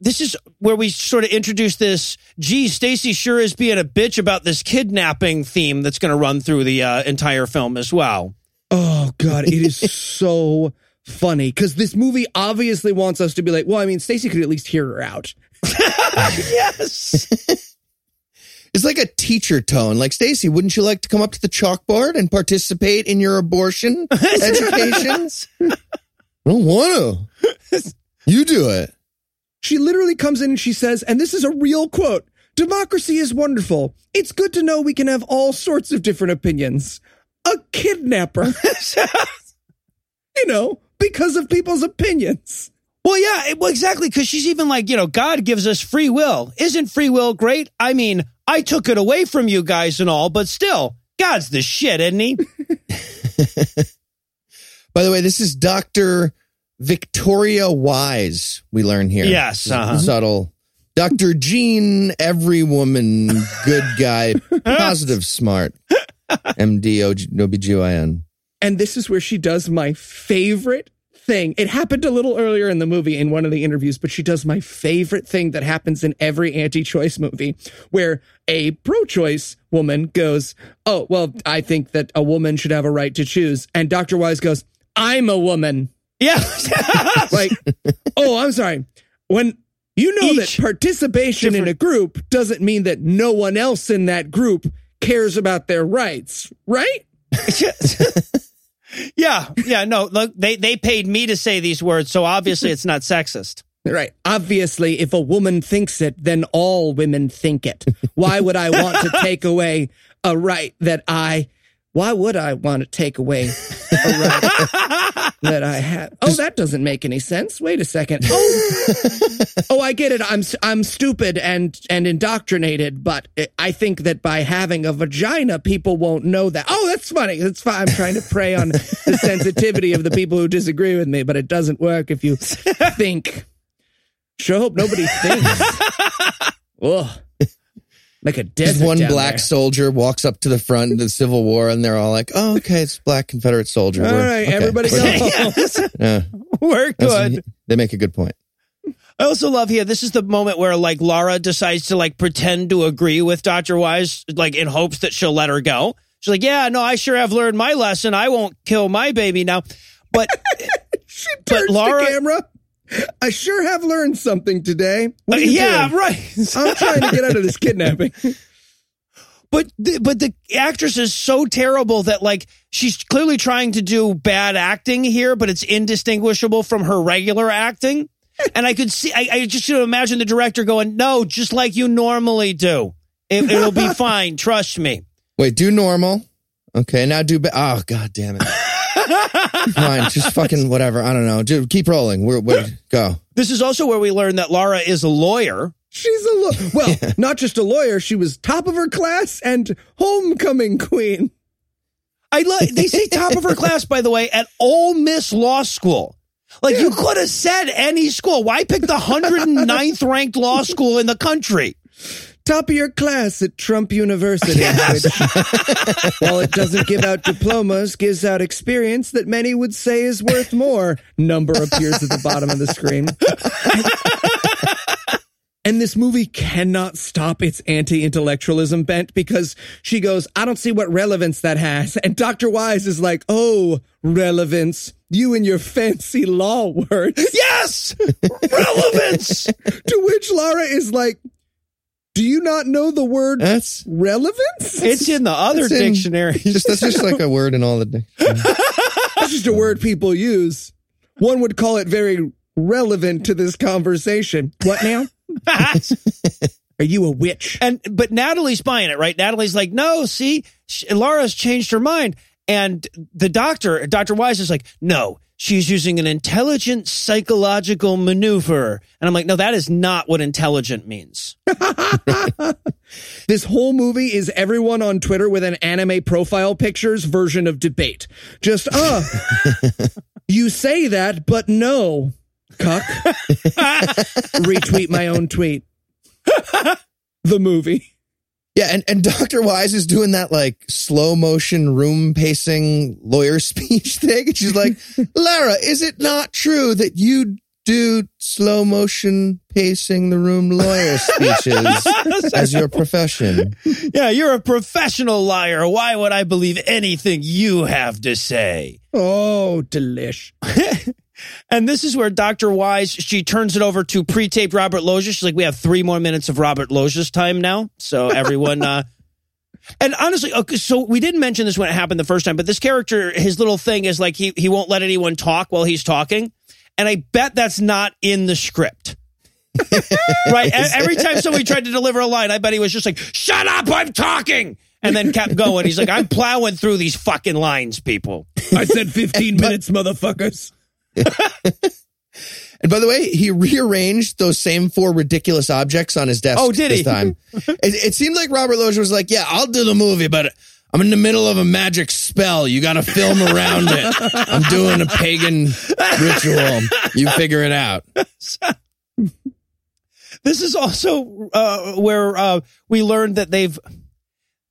this is where we sort of introduce this. Gee, Stacy sure is being a bitch about this kidnapping theme that's going to run through the uh, entire film as well. Oh god, it is (laughs) so funny because this movie obviously wants us to be like, well, I mean, Stacy could at least hear her out. (laughs) yes. (laughs) It's like a teacher tone. Like, Stacy, wouldn't you like to come up to the chalkboard and participate in your abortion education? I don't want to. (laughs) You do it. She literally comes in and she says, and this is a real quote Democracy is wonderful. It's good to know we can have all sorts of different opinions. A kidnapper. (laughs) you know, because of people's opinions. Well, yeah, it- well, exactly. Because she's even like, you know, God gives us free will. Isn't free will great? I mean, I took it away from you guys and all, but still, God's the shit, isn't he? (laughs) By the way, this is Dr. Victoria Wise, we learn here. Yes, uh-huh. Subtle. Dr. Gene, every woman, good guy, (laughs) positive, smart. MD, OBGYN. And this is where she does my favorite thing. It happened a little earlier in the movie in one of the interviews, but she does my favorite thing that happens in every anti choice movie where a pro choice woman goes, Oh, well, I think that a woman should have a right to choose. And Dr. Wise goes, I'm a woman. Yeah. (laughs) Like, oh, I'm sorry. When you know Each that participation in a group doesn't mean that no one else in that group cares about their rights, right? (laughs) yeah. Yeah. No, look, they, they paid me to say these words, so obviously it's not sexist. Right. Obviously, if a woman thinks it, then all women think it. Why would I want to (laughs) take away a right that I, why would I want to take away a right that I have? Oh, that doesn't make any sense. Wait a second. Oh, oh, I get it. I'm, I'm stupid and, and indoctrinated, but I think that by having a vagina, people won't know that. Oh, that's funny. That's fine. I'm trying to prey on the sensitivity of the people who disagree with me, but it doesn't work if you think. Sure hope nobody thinks. (laughs) Ugh. Like a desert. Just one down black there. soldier walks up to the front of the Civil War, and they're all like, "Oh, okay, it's black Confederate soldier." All We're- right, okay, everybody we're- (laughs) Yeah, We're that's- good. They make a good point. I also love here. This is the moment where like Laura decides to like pretend to agree with Dr. Wise, like in hopes that she'll let her go. She's like, yeah, no, I sure have learned my lesson. I won't kill my baby now. But (laughs) She turns Laura- the camera. (laughs) I sure have learned something today. You yeah, doing? right. (laughs) I'm trying to get out of this kidnapping. (laughs) But the, but the actress is so terrible that like she's clearly trying to do bad acting here, but it's indistinguishable from her regular acting. And I could see, I, I just should imagine the director going, no, just like you normally do. It, it'll be fine. Trust me. Wait, do normal. Okay, now do. Ba- oh god damn it! (laughs) Fine, just fucking whatever. I don't know. Dude, keep rolling. We're, we're go. This is also where we learn that Laura is a lawyer. She's a lawyer. Well, (laughs) not just a lawyer. She was top of her class and homecoming queen. I like they say top of her class, by the way, at Ole Miss Law School. Like you could have said any school. Why pick the 109th ranked law school in the country? Top of your class at Trump University. which, while it doesn't give out diplomas, gives out experience that many would say is worth more. Number appears at the bottom of the screen. And this movie cannot stop its anti intellectualism bent because she goes, I don't see what relevance that has. And Dr. Wise is like, Oh, relevance. You and your fancy law words. Yes! Relevance! (laughs) to which Laura is like, Do you not know the word That's relevance? It's in the other dictionary. (laughs) just that's just like a word in all the. dictionaries. That's just a word people use. One would call it very relevant to this conversation. What now? (laughs) Are you a witch? and but Natalie's buying it, right? Natalie's like, no, see, sh- Laura's changed her mind, and the doctor, Doctor Wise, is like, no, she's using an intelligent psychological maneuver, and I'm like, no, that is not what intelligent means. (laughs) (laughs) This whole movie is everyone on Twitter with an anime profile pictures version of debate. Just, uh, (laughs) you say that, but no. Cuck. Retweet my own tweet. the movie. Yeah, and, and (laughs) Dr. Wise is doing that like slow motion room pacing lawyer (laughs) speech thing. And she's like, (laughs) Lara, is it not true that you do slow motion pacing the room lawyer speeches as your profession? Yeah, you're a professional liar. Why would I believe anything you have to say? Oh, delish. And this is where Dr. Wise, she turns it over to pre-taped Robert Loggia. She's like, we have three more minutes of Robert Loggia's time now. So everyone, uh, (laughs) and honestly, okay, so we didn't mention this when it happened the first time, but this character, his little thing is like, he, he won't let anyone talk while he's talking. And I bet that's not in the script. (laughs) right? Every time somebody tried to deliver a line, I bet he was just like, shut up, I'm talking. And then kept going. He's like, I'm plowing through these fucking lines, people. I said 15 (laughs) minutes, motherfuckers. (laughs) And by the way, he rearranged those same four ridiculous objects on his desk Oh, did this he? time. (laughs) it, it seemed like Robert Loggia was like, yeah, I'll do the movie, but I'm in the middle of a magic spell. You got to film around it. I'm doing a pagan ritual. You figure it out. (laughs) This is also uh, where uh, we learned that they've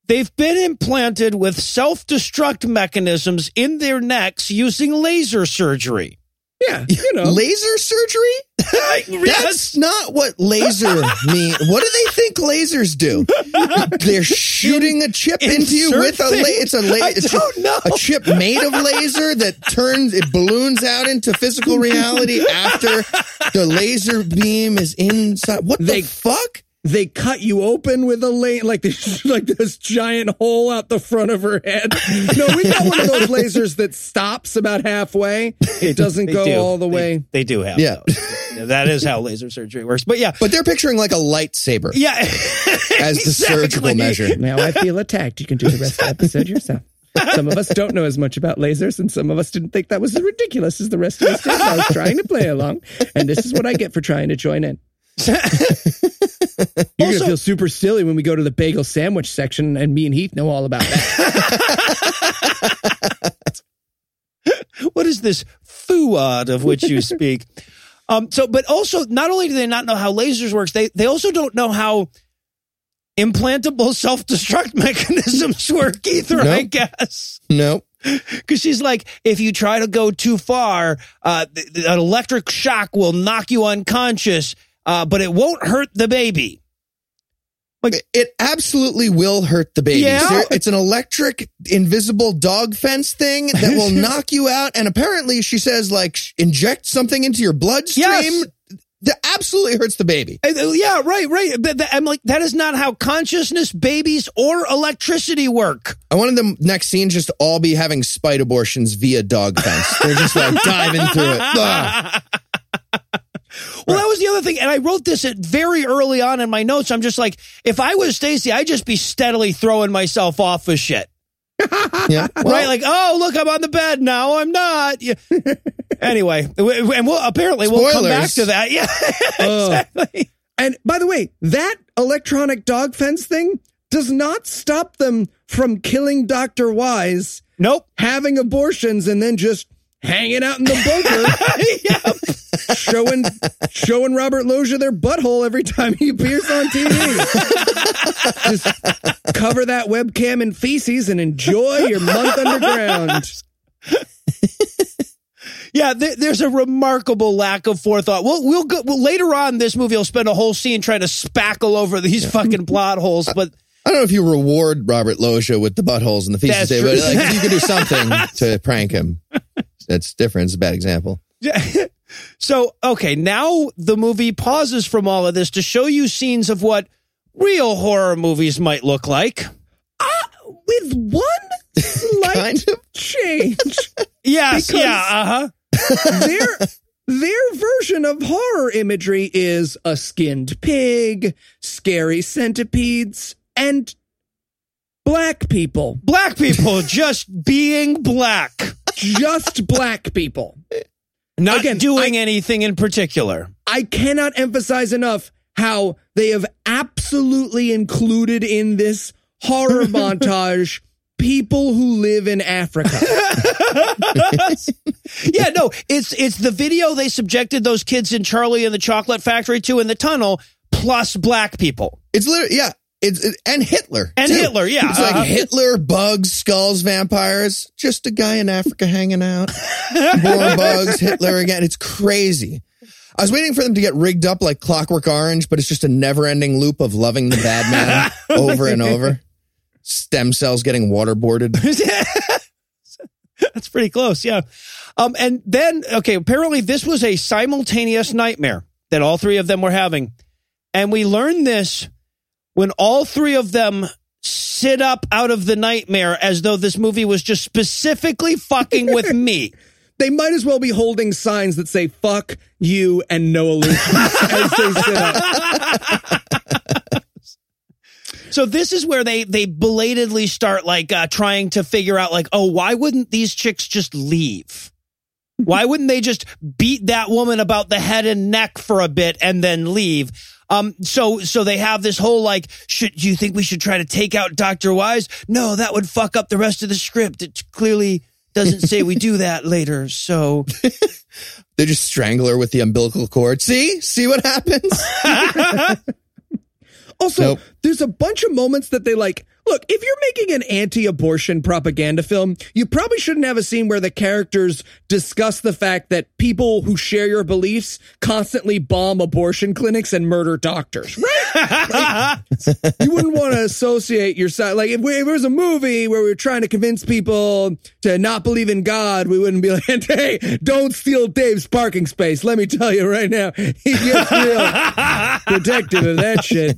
they've been implanted with self destruct mechanisms in their necks using laser surgery. Yeah, (laughs) you know. Laser surgery? (laughs) (laughs) That's not what laser mean. What do they think lasers do? They're shooting a chip into you with a la- it's a la- I it's don't a, know. a chip made of laser that turns it balloons out into physical reality after the laser beam is inside. What They- the fuck? They cut you open with a lane like this (laughs) like this giant hole out the front of her head. No, we got one of those (laughs) lasers that stops about halfway. It doesn't go do. all the They- way. They, do have. Yeah. those. that is how laser surgery works. But yeah, But they're picturing like a lightsaber yeah, as the (laughs) surgical measure. Now I feel attacked. You can do the rest of the episode yourself. Some of us don't know as much about lasers, and some of us didn't think that was as ridiculous as the rest of us did. I was trying to play along, and this is what I get for trying to join in. You're Also- gonna feel super silly when we go to the bagel sandwich section, and me and Heath know all about that. (laughs) what is this fooad of which you speak? (laughs) Um, so, but also, not only do they not know how lasers works, they they also don't know how implantable self destruct (laughs) mechanisms work either. I guess No. because she's like, if you try to go too far, uh, an electric shock will knock you unconscious, uh, but it won't hurt the baby. It absolutely will hurt the baby. Yeah. It's an electric, invisible dog fence thing (laughs) that will knock you out. And apparently, she says, like, inject something into your bloodstream. Yes. That absolutely hurts the baby. Uh, yeah, right, right. But I'm like, that is not how consciousness, babies, or electricity work. I wanted the next scene just to all be having spite abortions via dog fence. They're just like (laughs) diving through it. Ugh. Well, that was the other thing, and I wrote this at very early on in my notes. I'm just like, if I was Stacy, I'd just be steadily throwing myself off of shit. (laughs) Yeah. Well, right? Like, oh, look, I'm on the bed now. I'm not. Yeah. (laughs) anyway, and we'll apparently we'll come back to that. (laughs) Yeah, exactly. And by the way, that electronic dog fence thing does not stop them from killing Dr. Wise, Nope. having abortions, and then just hanging out in the bunker, yeah. Showing showing Robert Loggia their butthole every time he appears on TV. just cover that webcam in feces and enjoy your month underground. Yeah, there, there's a remarkable lack of forethought. We'll we'll go well, later on. This movie will spend a whole scene trying to spackle over these fucking plot holes, but I don't know if you reward Robert Loggia with the buttholes and the feces, That's but like, if you could do (laughs) something to prank him. That's different. It's a bad example. So okay, now the movie pauses from all of this to show you scenes of what real horror movies might look like. With one (laughs) slight Kind of. change. (laughs) Yes, yeah, uh huh. (laughs) their their version of horror imagery is a skinned pig, scary centipedes, and black people. Black people just being black, Just black people. Not Again, doing anything in particular. I cannot emphasize enough how they have absolutely included in this horror (laughs) montage people who live in Africa. (laughs) yeah, no, it's it's the video they subjected those kids in Charlie and the Chocolate Factory to in the tunnel, plus black people It's literally, yeah. It's it, and Hitler and too. Hitler. Yeah, It's uh-huh. like Hitler, bugs, skulls, vampires. Just a guy in Africa hanging out. More (laughs) bugs, Hitler again. It's crazy. I was waiting for them to get rigged up like Clockwork Orange, but it's just a never-ending loop of loving the bad man (laughs) over and over. Stem cells getting waterboarded. (laughs) That's pretty close, yeah. Um, and then, okay, apparently this was a simultaneous nightmare that all three of them were having. And we learned this when all three of them sit up out of the nightmare as though this movie was just specifically fucking with (laughs) me. they might as well be holding signs that say "fuck you" and "no illusions" (laughs) as they sit up. So this is where they they belatedly start like uh, trying to figure out like, oh, why wouldn't these chicks just leave? Why wouldn't they just beat that woman about the head and neck for a bit and then leave? Um, so so they have this whole like, should do you think we should try to take out Doctor Wise? No, that would fuck up the rest of the script. It clearly doesn't say we do that (laughs) later. So (laughs) They just strangle her with the umbilical cord. See? See what happens? (laughs) Also, Nope. there's a bunch of moments that they like. Look, if you're making an anti-abortion propaganda film, you probably shouldn't have a scene where the characters discuss the fact that people who share your beliefs constantly bomb abortion clinics and murder doctors. Right? (laughs) Like, you wouldn't want to associate your side. Like if, we, if there was a movie where we were trying to convince people to not believe in God, we wouldn't be like, (laughs) "Hey, don't steal Dave's parking space." Let me tell you right now, he gets real (laughs) protective of that shit.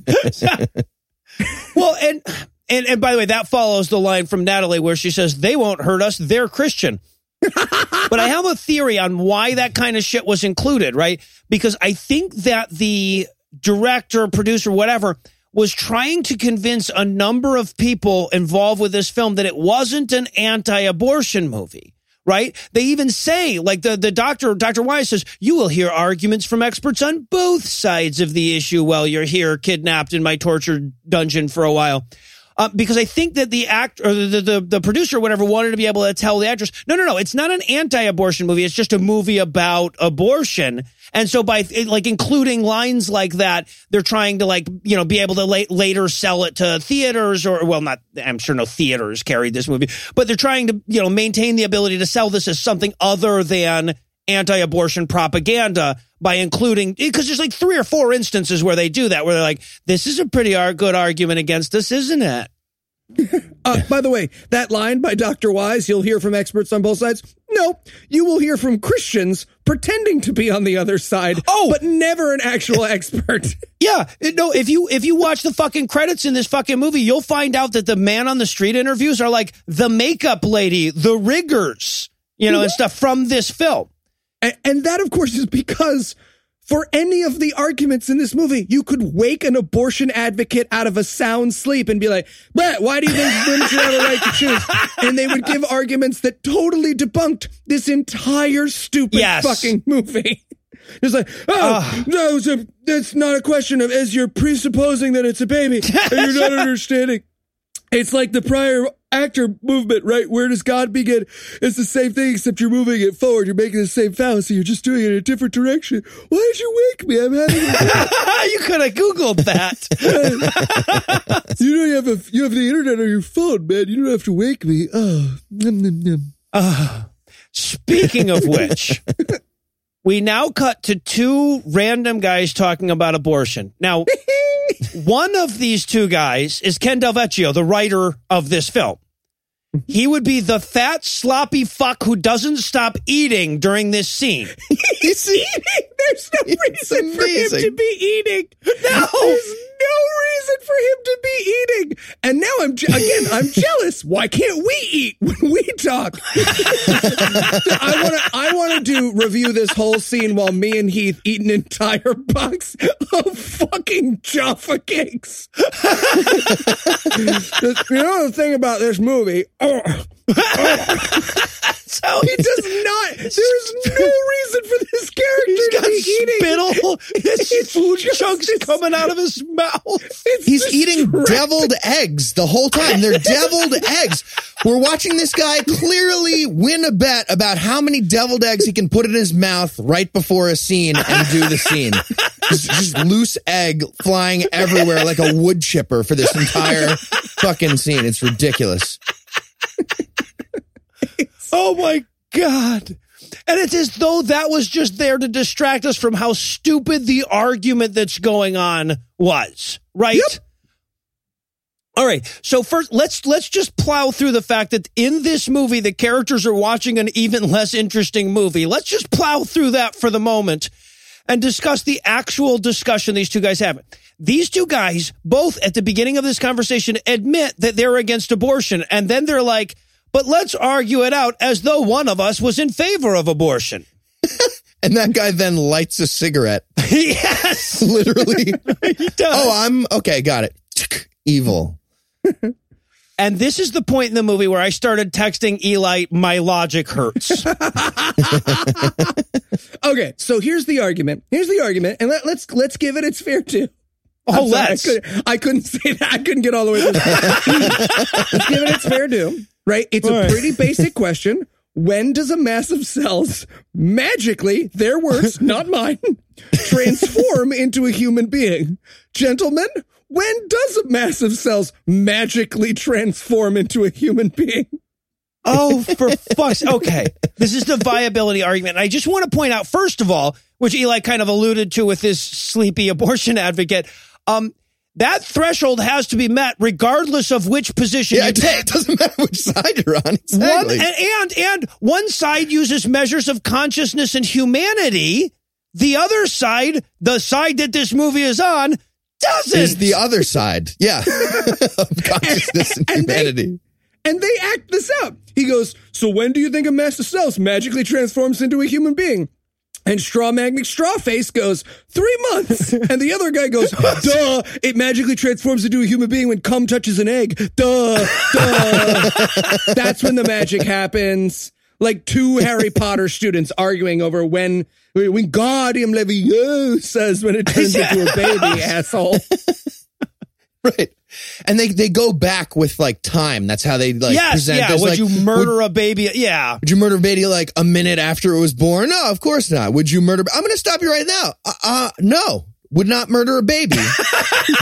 Well, and and and by the way, that follows the line from Natalie where she says they won't hurt us; they're Christian. (laughs) but I have a theory on why that kind of shit was included, right? Because I think that the director, producer, whatever, was trying to convince a number of people involved with this film that it wasn't an anti-abortion movie. Right? They even say, like the, the doctor, Dr. Wise says, you will hear arguments from experts on both sides of the issue while you're here kidnapped in my torture dungeon for a while. Uh, because I think that the act or the, the the producer or whatever wanted to be able to tell the actress, no, no, no, it's not an anti-abortion movie. It's just a movie about abortion. And so by like including lines like that, they're trying to like you know be able to la- later sell it to theaters or well, not I'm sure no theaters carried this movie, but they're trying to you know maintain the ability to sell this as something other than anti-abortion propaganda by including because there's like three or four instances where they do that where they're like this is a pretty good argument against this isn't it (laughs) Uh, by the way, that line by Dr. Wise, you'll hear from experts on both sides. No, you will hear from Christians pretending to be on the other side, Oh! but never an actual (laughs) expert. yeah no if you if you watch the fucking credits in this fucking movie you'll find out that the man on the street interviews are like the makeup lady the riggers you know and (laughs) stuff from this film And, and that, of course, is because for any of the arguments in this movie. You could wake an abortion advocate out of a sound sleep and be like, Brett, why do you think (laughs) women should have a right to choose? And they would give arguments that totally debunked this entire stupid Yes. fucking movie. (laughs) It's like, oh, no, it's a, that's not a question of as you're presupposing that it's a baby, and you're not (laughs) understanding. It's like the prior actor movement, right? Where does God begin? It's the same thing, except you're moving it forward. You're making the same fallacy. You're just doing it in a different direction. Why did you wake me? I'm having a (laughs) you could have Googled that. (laughs) You know you have a you have the internet on your phone, man. You don't have to wake me. Ah, oh, nom, nom, nom. Ah. Speaking of which, (laughs) we now cut to two random guys talking about abortion. Now, (laughs) one of these two guys is Ken Del Vecchio, the writer of this film. He would be the fat, sloppy fuck who doesn't stop eating during this scene. (laughs) He's eating. There's no reason for him to be eating. No, no reason for him to be eating. And now I'm again, I'm (laughs) jealous. Why can't we eat when we talk? (laughs) I want to. I want to do review this whole scene while me and Heath eat an entire box of fucking Jaffa cakes. (laughs) you know the thing about this movie. oh, oh. So he does (laughs) not. There's no reason for this (laughs) character He's to got be eating. spittle, (laughs) his food chunks it's- coming out of his mouth. He's eating deviled eggs the whole time. They're deviled eggs. We're watching this guy clearly win a bet about how many deviled eggs he can put in his mouth right before a scene and do the scene. Just, just loose egg flying everywhere like a wood chipper for this entire fucking scene. It's ridiculous. Oh my God. And it's as though that was just there to distract us from how stupid the argument that's going on was, right? Yep. All right. So first let's let's just plow through the fact that in this movie the characters are watching an even less interesting movie. Let's just plow through that for the moment and discuss the actual discussion these two guys have. These two guys both at the beginning of this conversation admit that they're against abortion and then they're like, "But let's argue it out as though one of us was in favor of abortion." (laughs) And that guy then lights a cigarette. (laughs) yes. (laughs) Literally. He does. Oh, I'm okay. Got it. (tsk) Evil. And this is the point in the movie where I started texting Eli, my logic hurts. Okay, so here's the argument. Here's the argument, and let, let's let's give it its fair due. Oh, sorry. I, couldn't, I couldn't (laughs) say that. I couldn't get all the way. Through. (laughs) let's give it its fair due. Right? It's a pretty basic question. When does a mass of cells magically, their words, not mine, (laughs) transform into a human being? Gentlemen, when does a mass of cells magically transform into a human being? Oh, for fuck's sake. okay. This is the viability argument. I just want to point out, first of all, which Eli kind of alluded to with this sleepy abortion advocate, um, that threshold has to be met regardless of which position Yeah, you it, take. it (laughs) doesn't matter which side you're on. It's one Exactly. and, and and one side uses measures of consciousness and humanity. The other side, the side that this movie is on, doesn't. is the other side. Yeah. (laughs) of consciousness and, (laughs) And they- humanity. And they act this out. He goes, So when do you think a master cells magically transforms into a human being? And Straw Magnet Strawface goes, Three months. (laughs) And the other guy goes, Duh, it magically transforms into a human being when cum touches an egg. Duh, duh. (laughs) That's when the magic happens. Like two Harry Potter students arguing over when when Guardium Leviosa says when it turns (laughs) into a baby, asshole. Right. And they, they go back with like time. That's how they like yes, present yeah. Would like, you murder a baby? Yeah. Would you murder a baby like a minute after it was born? No, of course not. Would you murder? I'm going to stop you right now. Uh, uh no. Would not murder a baby.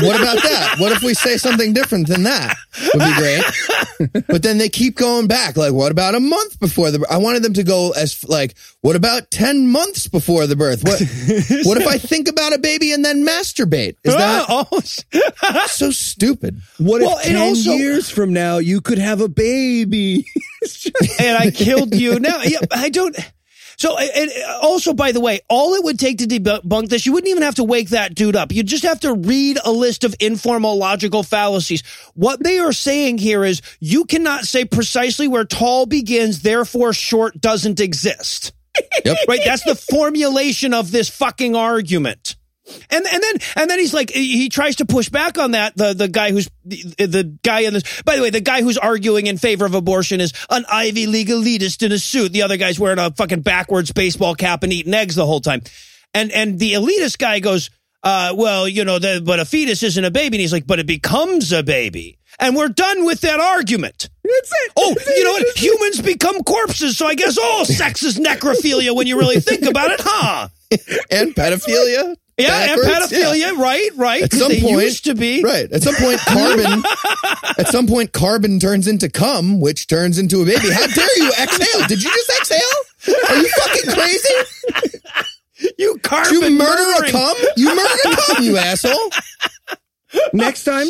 what about that? What if we say something different than that? Would be great. but then they keep going back. Like, what about a month before the? I wanted them to go as like, what about ten months before the birth? What? what if I think about a baby and then masturbate? Is that (laughs) Oh, so stupid? What Well, if and 10 also- years from now you could have a baby? (laughs) And I killed you. Now, yeah, I don't. So, and uh, also, by the way, all it would take to debunk this, you wouldn't even have to wake that dude up. You'd just have to read a list of informal logical fallacies. What they are saying here is you cannot say precisely where tall begins, therefore short doesn't exist. Yep. (laughs) Right? That's the formulation of this fucking argument. And and then and then he's like he tries to push back on that the the guy who's the, the guy in this by the way the guy who's arguing in favor of abortion is an Ivy League elitist in a suit the other guy's wearing a fucking backwards baseball cap and eating eggs the whole time and and the elitist guy goes uh well you know the, but a fetus isn't a baby and he's like but it becomes a baby and we're done with that argument That's it. Oh, you know what? Humans become corpses, so I guess all sex is necrophilia when you really think about it, huh? (laughs) And pedophilia. Yeah, and pedophilia, right, right. At some they point, used to be. right. At some point, carbon. (laughs) at some point, carbon turns into cum, which turns into a baby. How dare you exhale? Did you just exhale? Are you fucking crazy? You carbon Did you murder murdering- a cum? You murder a cum, you asshole. (laughs) Next time,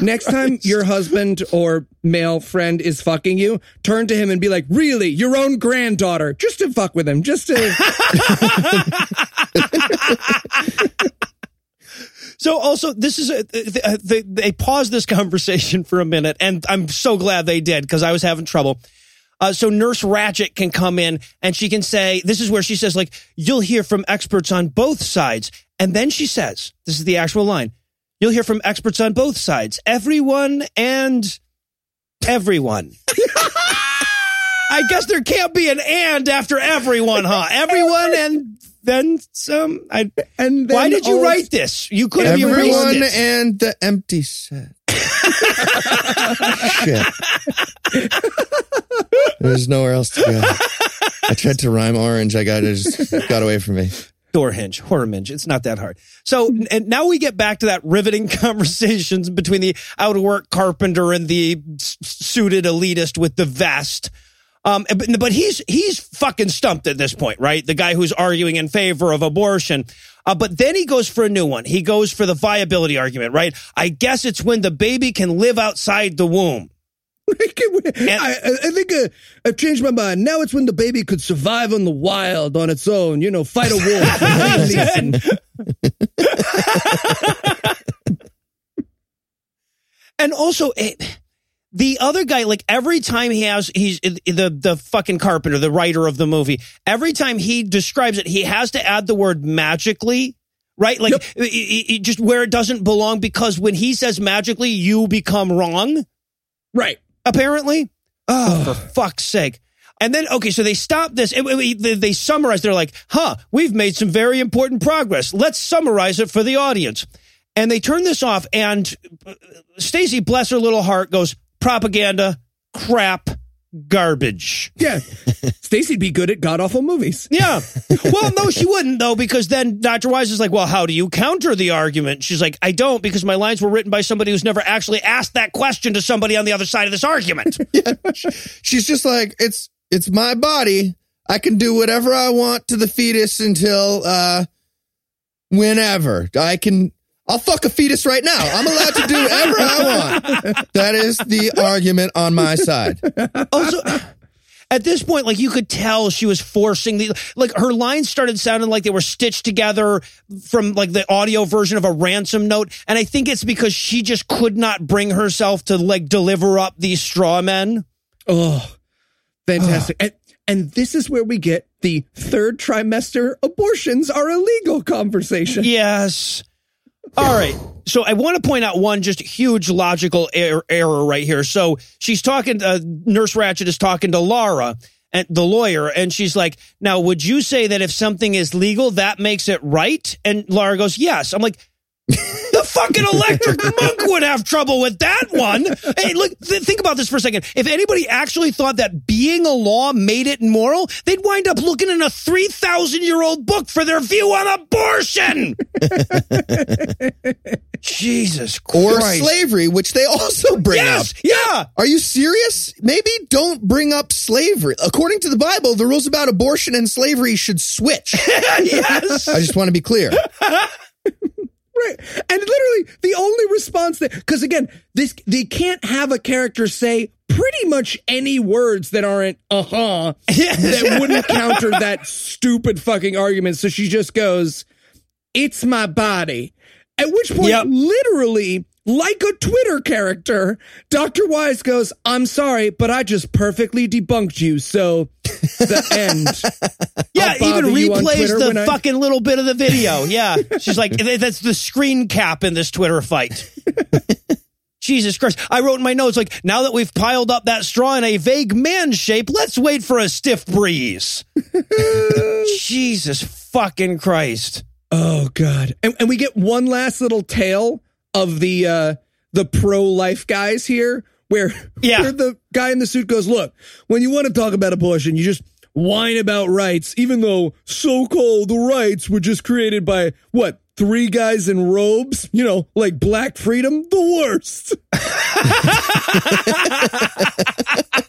next time your husband or male friend is fucking you, turn to him and be like, "Really, your own granddaughter?" Just to fuck with him, just to. (laughs) So also, this is a, they, they, they paused this conversation for a minute, and I'm so glad they did because I was having trouble. Uh, so Nurse Ratched can come in and she can say, this is where she says, like, you'll hear from experts on both sides. And then she says, this is the actual line. You'll hear from experts on both sides, everyone and everyone. (laughs) I guess there can't be an and after everyone, huh? (laughs) Everyone and then some. I, And then why did you write this? You could have erased Everyone it. and the empty set. (laughs) Shit. There's nowhere else to go. I tried to rhyme orange. I got it just got away from me. Door hinge, horror minge. It's not that hard. So, and now we get back to that riveting (laughs) conversations between the out of work carpenter and the suited elitist with the vest. Um, but, but he's he's fucking stumped at this point, right? The guy who's arguing in favor of abortion. Uh, but then he goes for a new one. He goes for the viability argument, right? I guess it's when the baby can live outside the womb. I, I think uh, I've changed my mind. Now it's when the baby could survive on the wild on its own. You know, fight a wolf. (laughs) (laughs) And also, it, the other guy, like every time he has, he's eh, the the fucking carpenter, the writer of the movie. Every time he describes it, he has to add the word magically. Right, like it- it- it just where it doesn't belong, because when he says magically, you become wrong. right. Apparently, oh, for fuck's sake! And then, okay, so they stop this. It- it- They they summarize. They're like, "Huh, we've made some very important progress. Let's summarize it for the audience." And they turn this off, and uh, Stacy, bless her little heart, goes propaganda, crap, garbage. Yeah. Stacy'd be good at god awful movies. Yeah. (laughs) Well, no, she wouldn't though, because then Dr. Wise is like, well, how do you counter the argument? She's like, I don't, because my lines were written by somebody who's never actually asked that question to somebody on the other side of this argument. (laughs) yeah. She's just like, it's it's my body. I can do whatever I want to the fetus until uh whenever. I can I'll fuck a fetus right now. I'm allowed to do whatever I want. That is the argument on my side. also at this point like you could tell she was forcing the like her lines started sounding like they were stitched together from like the audio version of a ransom note and i think it's because she just could not bring herself to like deliver up these straw men Oh, fantastic. and, and this is where we get the third trimester abortions are illegal conversation. yes all right. So i want to point out one just huge logical er- error right here. So she's talking uh, nurse Ratched is talking to laura and the lawyer and she's like now would you say that if something is legal that makes it right? And laura goes yes. I'm like fucking (laughs) electric monk would have trouble with that one. Hey, look, th- think about this for a second. If anybody actually thought that being a law made it moral, they'd wind up looking in a 3,000 year old book for their view on abortion. (laughs) Jesus Christ. Or slavery, which they also bring Yes, up. yeah. Are you serious? Maybe don't bring up slavery. According to the Bible, the rules about abortion and slavery should switch. (laughs) yes. I just want to be clear. Right. And literally the only response that because again, this they can't have a character say pretty much any words that aren't uh-huh that (laughs) wouldn't counter that stupid fucking argument. So she just goes, It's my body. At which point, Yep. literally, like a Twitter character, Dr. Wise goes, I'm sorry, but I just perfectly debunked you. So the (laughs) end. Yeah, even bother you on replays the when I- fucking little bit of the video. Yeah. She's like, that's the screen cap in this Twitter fight. (laughs) Jesus Christ. I wrote in my notes, like, now that we've piled up that straw in a vague man shape, let's wait for a stiff breeze. (laughs) Jesus fucking Christ. Oh God! And, and we get one last little tale of the uh the pro life guys here, where Yeah. where the guy in the suit goes, "Look, when you want to talk about abortion, you just whine about rights, even though so-called the rights were just created by what." Three guys in robes, you know, like black freedom, the worst. (laughs)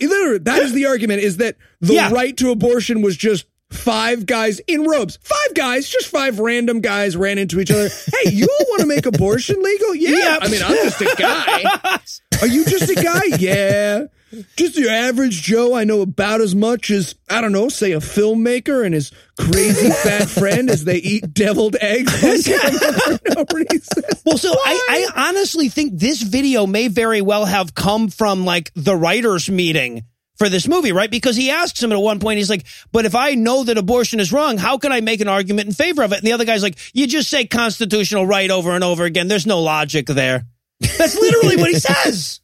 Literally, that is the argument is that the Yeah. right to abortion was just five guys in robes. Five guys, just five random guys ran into each other. (laughs) Hey, you all want to make abortion legal? Yeah. Yep. I mean, I'm just a guy. (laughs) Are you just a guy? Yeah. Just your average Joe. I know about as much as, I don't know, say a filmmaker and his crazy (laughs) fat friend as they eat deviled eggs for no reason. Well, so I, I honestly think this video may very well have come from like the writers' meeting for this movie, right? Because he asks him at one point, he's like, but if I know that abortion is wrong, how can I make an argument in favor of it? And the other guy's like, you just say constitutional right over and over again. There's no logic there. That's literally what he (laughs) says.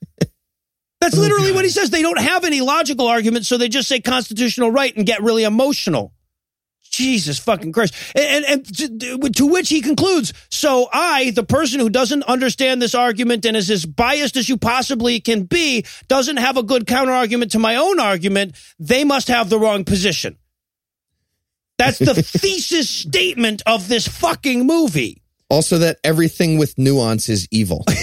That's literally what he says. They don't have any logical arguments, so they just say constitutional right and get really emotional. Jesus fucking Christ. And, and, and to, to which he concludes, so I, the person who doesn't understand this argument and is as biased as you possibly can be, doesn't have a good counter argument to my own argument, they must have the wrong position. That's the (laughs) thesis statement of this fucking movie. Also, that everything with nuance is evil. (laughs)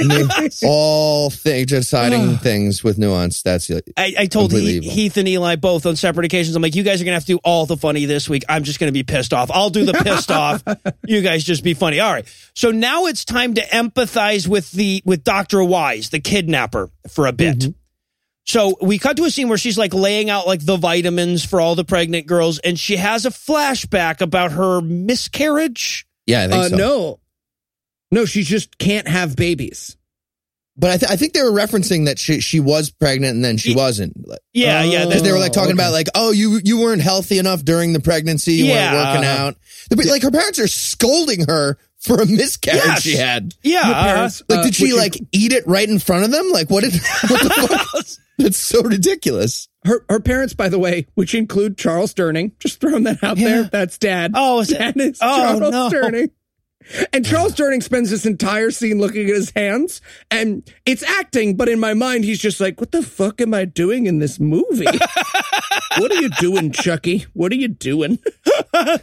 I mean, (laughs) all things, deciding things with nuance. That's it. I, I told he. Heath and Eli both on separate occasions. I'm like, you guys are gonna have to do all the funny this week. I'm just gonna be pissed off. I'll do the pissed off. (laughs) You guys just be funny. All right. So now it's time to empathize with the with Doctor Wise, the kidnapper, for a bit. Mm-hmm. So we cut to a scene where she's like laying out like the vitamins for all the pregnant girls, and she has a flashback about her miscarriage. Yeah, I think Uh, so. no. No, she just can't have babies. But I, th- I think they were referencing that she she was pregnant and then she wasn't. Yeah, yeah. Oh. Because they were like talking okay. about like, oh, you you weren't healthy enough during the pregnancy. You Yeah. weren't working out. But, Like her parents are scolding her for a miscarriage Yes. she had. Yeah. Your uh-huh. parents, Like, uh, did she which like eat it right in front of them? Like, what did (laughs) what the fuck? (laughs) That's so ridiculous. Her her parents, by the way, which include Charles Durning, just throwing that out there. That's dad. Oh, is Dad is Oh, Charles no. Durning. And Charles Durning spends this entire scene looking at his hands, and it's acting, but in my mind, he's just like, "What the fuck am I doing in this movie? (laughs) what are you doing, Chucky? What are you doing?" (laughs)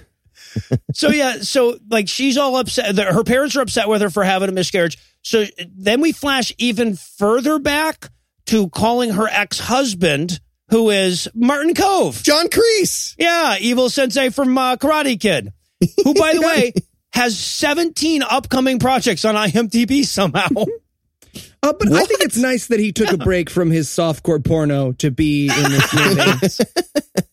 So yeah, so like she's all upset. Her parents are upset with her for having a miscarriage. So then we flash even further back to calling her ex-husband, who is Martin Kove. John Kreese. Yeah, evil sensei from uh, Karate Kid, who by the (laughs) way has 17 upcoming projects on IMDb somehow. (laughs) Uh, but I think it's nice that he took a break from his softcore porno to be in this movie. (laughs)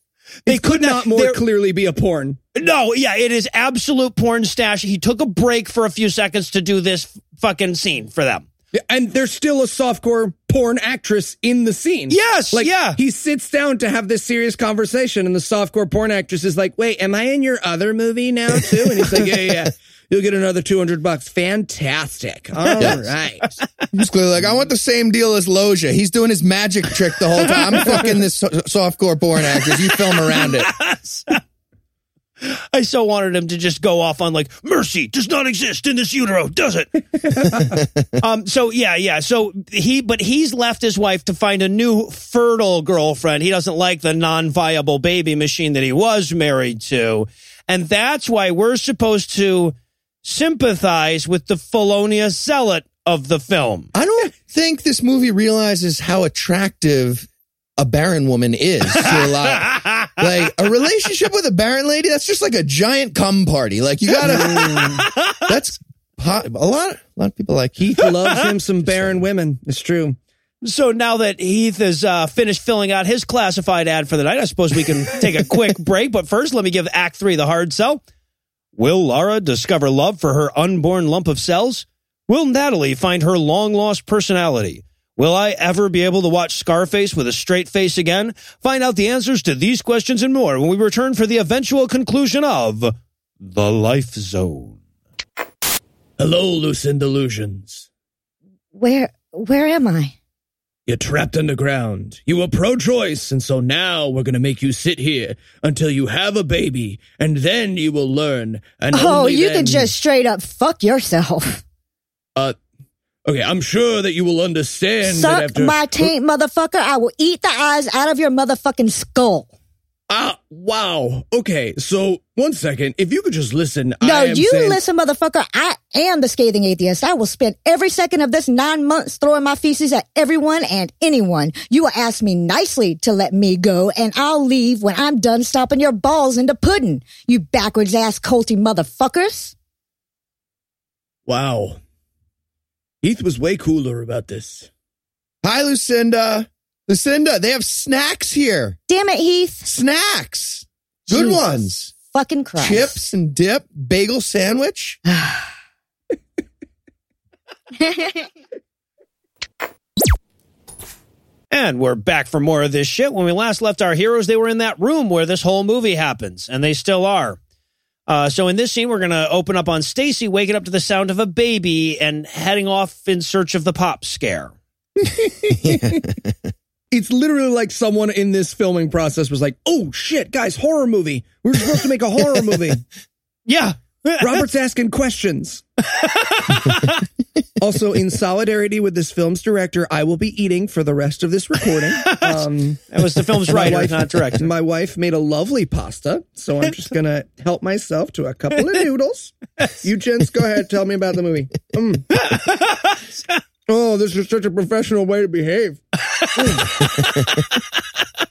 They Could not more clearly be a porn. No, yeah, it is absolute porn stash. He took a break for a few seconds to do this fucking scene for them. Yeah, And there's still a softcore porn actress in the scene. Yes, Like, yeah. He sits down to have this serious conversation, and the softcore porn actress is like, Wait, am I in your other movie now, too? And he's like, Yeah, yeah, yeah. You'll get another 200 bucks. Fantastic. All right. He's clearly like, I want the same deal as Loggia. He's doing his magic trick the whole time. I'm fucking this so- softcore porn actress. You film around it. (laughs) I so wanted him to just go off on like mercy does not exist in this utero, does it? (laughs) um. So yeah, yeah. So he, but he's left his wife to find a new fertile girlfriend. He doesn't like the non-viable baby machine that he was married to, and that's why we're supposed to sympathize with the felonious zealot of the film. I don't think this movie realizes how attractive a barren woman is to a lot. (laughs) like a relationship with a barren lady, that's just like a giant cum party. Like you gotta. (laughs) that's hot. a lot. A lot of people like Heath. Loves him some barren women. It's true. So now that Heath has uh, finished filling out his classified ad for the night, I suppose we can take a quick (laughs) break. But first, let me give Act Three the hard sell. Will Lara discover love for her unborn lump of cells? Will Natalie find her long lost personality? Will I ever be able to watch Scarface with a straight face again? Find out the answers to these questions and more when we return for the eventual conclusion of The Life Zone. Hello, Lucinda Illusions. Where where am I? You're trapped underground. You were pro choice, and so now we're going to make you sit here until you have a baby, and then you will learn. And Oh, only you then- could just straight up fuck yourself. Uh, okay, I'm sure that you will understand that Suck after. my taint, motherfucker. I will eat the eyes out of your motherfucking skull. Ah, wow. Okay, so one second. If you could just listen. No, I am you saying- listen, motherfucker. I am the scathing atheist. I will spend every second of this nine months throwing my feces at everyone and anyone. You will ask me nicely to let me go, and I'll leave when I'm done stomping your balls into pudding. You backwards ass culty motherfuckers. Wow. Heath was way cooler about this. Hi, Lucinda. Lucinda, they have snacks here. Damn it, Heath. Snacks. Good Jesus ones. Fucking Christ. Chips and dip, bagel sandwich. (sighs) And we're back for more of this shit. When we last left our heroes, they were in that room where this whole movie happens, and they still are. Uh, so in this scene, we're going to open up on Stacy waking up to the sound of a baby and heading off in search of the pop scare. (laughs) It's literally like someone in this filming process was like, "Oh shit, guys, horror movie. We're supposed to make a horror movie." (laughs) Yeah. Robert's asking questions. (laughs) also, in solidarity with this film's director, I will be eating for the rest of this recording. Um, (laughs) That was the film's writer, wife- not director. My wife made a lovely pasta, so I'm just gonna help myself to a couple of noodles. You gents, go ahead, tell me about the movie. Mm. (laughs) Oh, this is such a professional way to behave. Mm.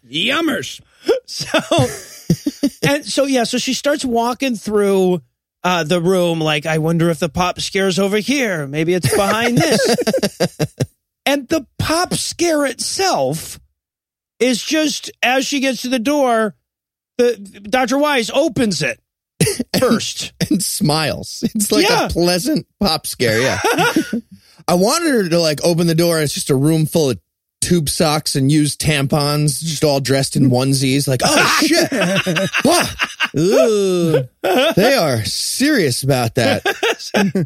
Yummers. (laughs) So, and so yeah, so she starts walking through uh, the room like, I wonder if the pop scare's over here. Maybe it's behind (laughs) this. and the pop scare itself is just as she gets to the door, the Dr. Wise opens it (laughs) first. and smiles. It's like Yeah. a pleasant pop scare. Yeah. (laughs) I wanted her to like open the door. And it's just a room full of tube socks and used tampons, just all dressed in onesies. Like, oh (laughs) shit. Wow, Ugh. they are serious about that.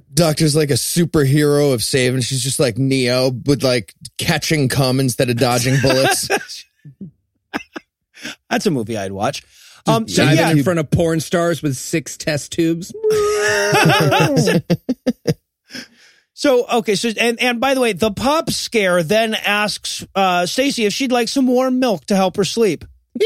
(laughs) Doctor's like a superhero of saving. She's just like Neo with like catching cum instead of dodging bullets. (laughs) That's a movie I'd watch. Um, so Diving yeah, in front of porn stars with six test tubes. So okay, so and and by the way, the pop scare then asks uh Stacy if she'd like some warm milk to help her sleep. (laughs) and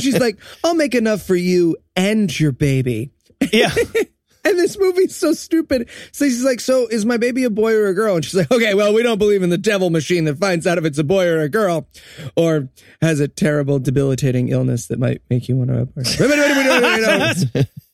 she's like, I'll make enough for you and your baby. Yeah. (laughs) (laughs) And this movie's so stupid. Stacey's like, So is my baby a boy or a girl? And she's like, Okay, well, we don't believe in the devil machine that finds out if it's a boy or a girl or has a terrible, debilitating illness that might make you want (laughs) (laughs) to abort.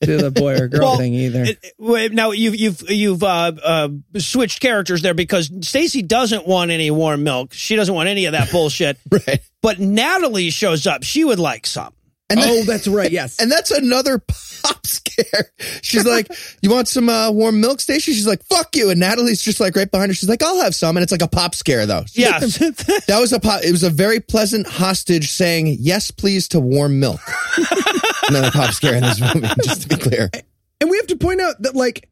Do the boy or girl Well, thing either. It- it- now you've you've you've uh, uh, switched characters there because Stacy doesn't want any warm milk. She doesn't want any of that bullshit. right. But Natalie shows up. She would like some. And oh, that's right. Yes. And that's another (laughs) pop scare. She's like, "You want some uh, warm milk, Stacy?" She's like, "Fuck you." And Natalie's just like right behind her. She's like, "I'll have some." And it's like a pop scare though. She's like, (laughs) that was a pop. It was a very pleasant hostage saying yes, please to warm milk. (laughs) Another pop scare in this movie, just to be clear. And we have to point out that, like,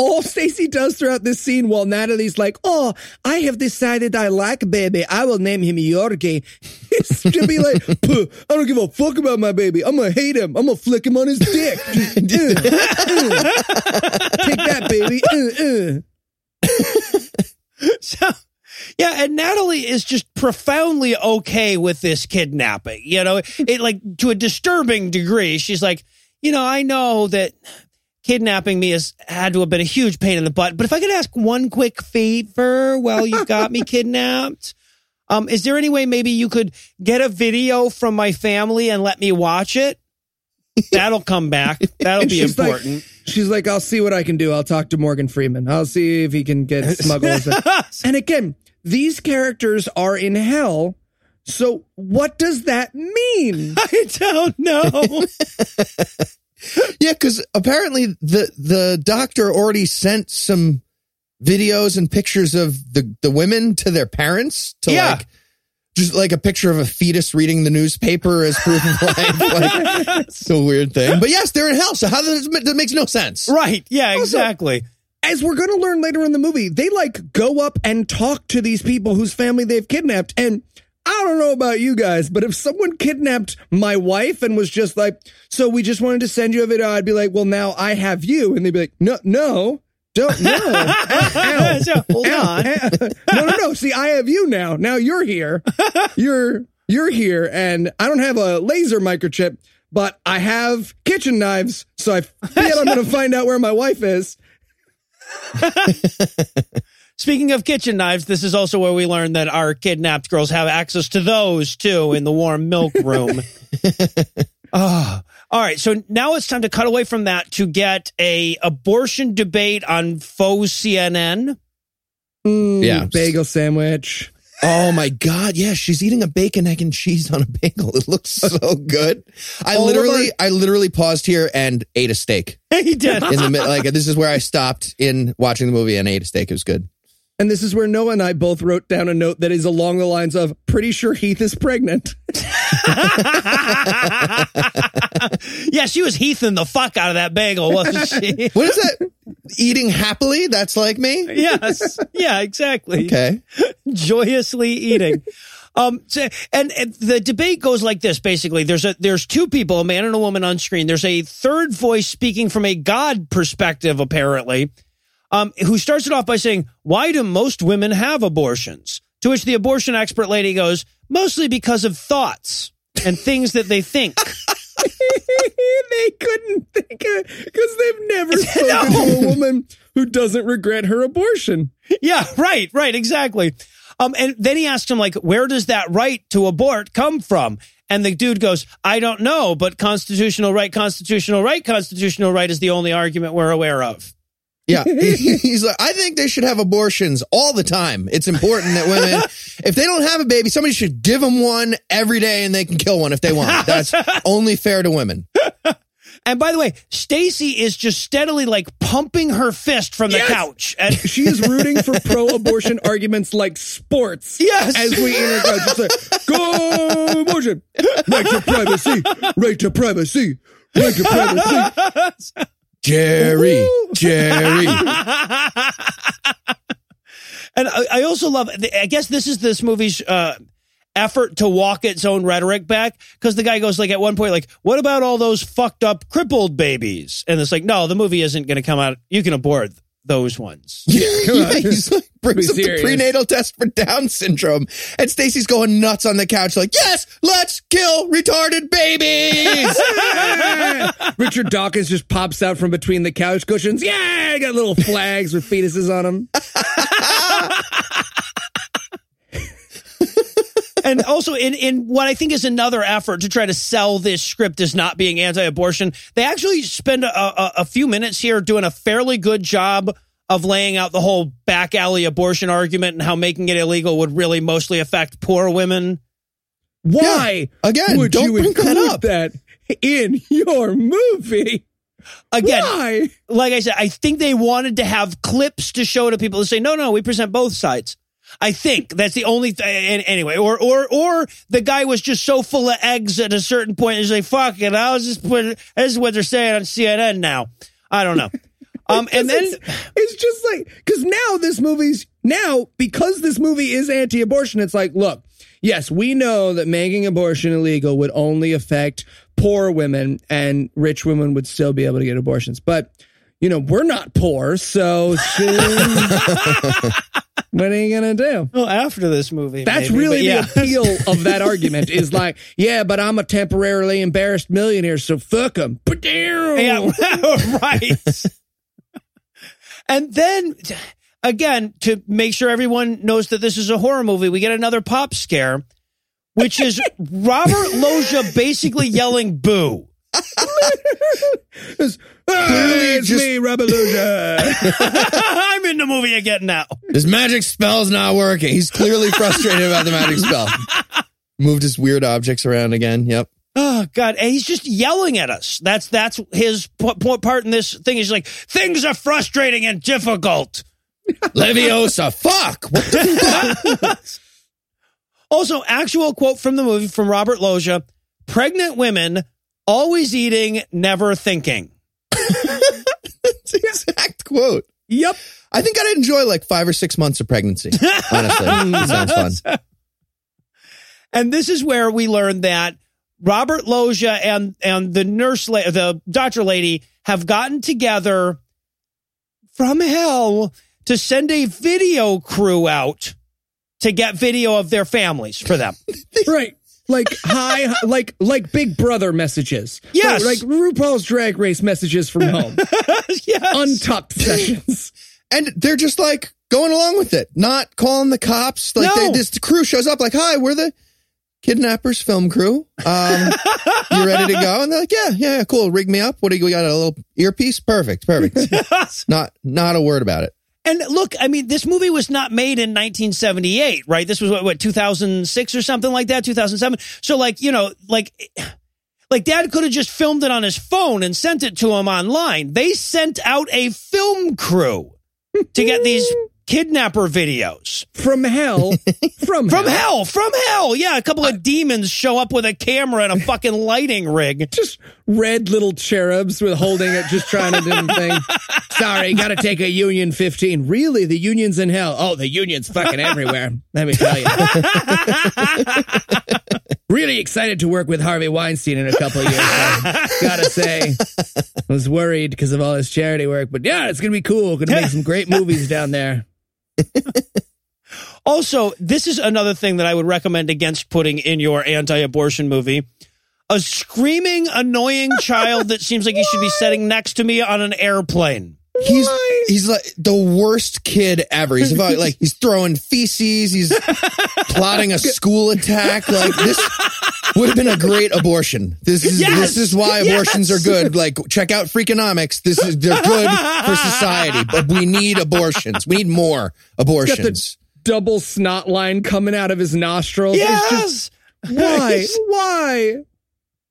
all Stacy does throughout this scene while Natalie's like, Oh, I have decided I like baby. I will name him Yorkie. Is to be like, "Puh, I don't give a fuck about my baby. I'm going to hate him. I'm going to flick him on his dick. Uh, (laughs) uh. Take that, baby. Uh. (laughs) So, yeah, and Natalie is just profoundly okay with this kidnapping. You know, it like to a disturbing degree. She's like, you know, I know that kidnapping me has had to have been a huge pain in the butt, but if I could ask one quick favor while you've got me (laughs) kidnapped, um, is there any way maybe you could get a video from my family and let me watch it? That'll come back. (laughs) That'll be she's like- important. She's like, I'll see what I can do. I'll talk to Morgan Freeman. I'll see if he can get (laughs) smuggled. and again, these characters are in hell. So what does that mean? I don't know. (laughs) Yeah, because apparently the the doctor already sent some videos and pictures of the the women to their parents to Yeah. like just like a picture of a fetus reading the newspaper as proof of life. Like, (laughs) it's a weird thing. But yes, they're in hell. So how does that makes no sense? Right. Yeah, exactly. As we're going to learn later in the movie, they like go up and talk to these people whose family they've kidnapped. And I don't know about you guys, but if someone kidnapped my wife and was just like, so we just wanted to send you a video, I'd be like, well, now I have you. And they'd be like, no, no, don't, no. (laughs) Ow, So, hold ow, on. (laughs) no, no, no. See, I have you now. Now you're here. (laughs) You're, you're here. And I don't have a laser microchip, but I have kitchen knives. So I feel I'm going to find out where my wife is. Speaking of kitchen knives, this is also where we learn that our kidnapped girls have access to those too in the warm milk (laughs) room. Ah, all right. So now it's time to cut away from that to get a abortion debate on faux CNN. Mm, Yeah. Bagel sandwich. Oh my god, yeah, she's eating a bacon, egg, and cheese on a bagel. It looks so good. I All of literally, I literally paused here and ate a steak (laughs) he did. in the mid. Like this is where I stopped in watching the movie and ate a steak. It was good. And this is where Noah and I both wrote down a note that is along the lines of pretty sure Heath is pregnant. (laughs) yeah, she was heathing the fuck out of that bagel, wasn't (laughs) she? What is that? Eating happily? That's like me. yes. Yeah, exactly. Okay. joyously eating. Um, so, and, and the debate goes like this: basically, there's a there's two people, a man and a woman on screen. There's a third voice speaking from a God perspective, apparently, um, who starts it off by saying, "Why do most women have abortions?" To which the abortion expert lady goes, "Mostly because of thoughts and things that they think." (laughs) they couldn't think it because they've never (laughs) spoken to a woman who doesn't regret her abortion. Yeah, right, right, exactly. Um, and then he asks him, like, where does that right to abort come from? And the dude goes, I don't know, but constitutional right, constitutional right, constitutional right is the only argument we're aware of. Yeah. (laughs) He's like, I think they should have abortions all the time. It's important that women, (laughs) if they don't have a baby, somebody should give them one every day and they can kill one if they want. (laughs) That's only fair to women. And by the way, Stacy is just steadily like pumping her fist from the Yes. couch. And She is rooting for pro-abortion arguments like sports. Yes. As we in her couch, it's like, go abortion, right to privacy, right to privacy, right to privacy. Jerry, Jerry. (laughs) And I, I also love, I guess this is this movie's uh, effort to walk its own rhetoric back because the guy goes like at one point like, "What about all those fucked up crippled babies?" And it's like, no, the movie isn't going to come out. You can abort those ones. (laughs) (laughs) Yeah, he's like, brings Be up the prenatal test for Down syndrome. And Stacy's going nuts on the couch, like, yes, let's kill retarded babies. (laughs) Richard Dawkins just pops out from between the couch cushions. Yeah, got little flags with fetuses on them. And also in in what I think is another effort to try to sell this script as not being anti-abortion, they actually spend a, a, a few minutes here doing a fairly good job of laying out the whole back alley abortion argument and how making it illegal would really mostly affect poor women. Why Again, would don't you bring that include up. that in your movie? Again, Why? like I said, I think they wanted to have clips to show to people to say, no, no, we present both sides. I think that's the only thing. Anyway, or or or the guy was just so full of eggs at a certain point. He's like, "Fuck it, I was just put." This is what they're saying on CNN now. I don't know. (laughs) Um, and then it's, it's just like because now this movie's now because this movie is anti-abortion. It's like, look, yes, we know that making abortion illegal would only affect poor women, and rich women would still be able to get abortions. But you know, we're not poor, so (laughs) soon, what are you gonna do? well, after this movie, That's maybe, really yeah. the appeal (laughs) of that argument. Is like, yeah, but I'm a temporarily embarrassed millionaire, so fuck them. Yeah, (laughs) right. and then again, to make sure everyone knows that this is a horror movie, we get another pop scare, which is Robert Loggia basically yelling boo. (laughs) It's, it's just- me, Revolution. (laughs) I'm in the movie again now. His magic spell's not working. He's clearly (laughs) frustrated about the magic spell. Moved his weird objects around again. Yep. Oh God, and he's just yelling at us. That's that's his p- p- part in this thing. He's like, things are frustrating and difficult. Leviosa, (laughs) fuck. What the fuck? Also, actual quote from the movie from Robert Loggia: "Pregnant women always eating, never thinking." The exact quote. Yep. I think I'd enjoy like five or six months of pregnancy. Honestly, (laughs) that sounds fun. And this is where we learned that Robert Loggia and and the nurse, la- the doctor lady, have gotten together from hell to send a video crew out to get video of their families for them. (laughs) Right. Like hi, like like Big Brother messages. Yes. Like, like RuPaul's Drag Race messages from (laughs) home. yes. Untucked sessions. And they're just like going along with it, not calling the cops. Like No. they, this crew shows up, like, "Hi, we're the kidnappers film crew. Um, you ready to go?" And they're like, "Yeah, yeah, yeah, cool. Rig me up. What do you we got? A little earpiece? Perfect, perfect. (laughs) not not a word about it. And look, I mean, this movie was not made in 1978, right? This was what, what 2006 or something like that, 2007. So, like, you know, like, (sighs) like Dad could have just filmed it on his phone and sent it to him online. They sent out a film crew to get these kidnapper videos From hell. (laughs) From from hell. hell, from hell. Yeah, a couple of demons show up with a camera and a fucking lighting rig. Just red little cherubs with holding it, just trying to do the thing. (laughs) Sorry, gotta take a Union 15. Really? The Union's in hell. Oh, the Union's fucking everywhere. Let me tell you. (laughs) really excited to work with Harvey Weinstein in a couple of years. I gotta say, I was worried because of all his charity work, but yeah, it's gonna be cool. Gonna make some great movies down there. (laughs) Also, this is another thing that I would recommend against putting in your anti-abortion movie. A screaming, annoying child that seems like he should be (laughs) sitting next to me on an airplane. He's he's like the worst kid ever. He's about like he's throwing feces. He's (laughs) plotting a school attack. Like this would have been a great abortion. This is Yes! this is why abortions Yes! are good. Like check out Freakonomics. This is they're good for society, but we need abortions. We need more abortions. Double snot line coming out of his nostrils. It's just Yes! why? (laughs) Why?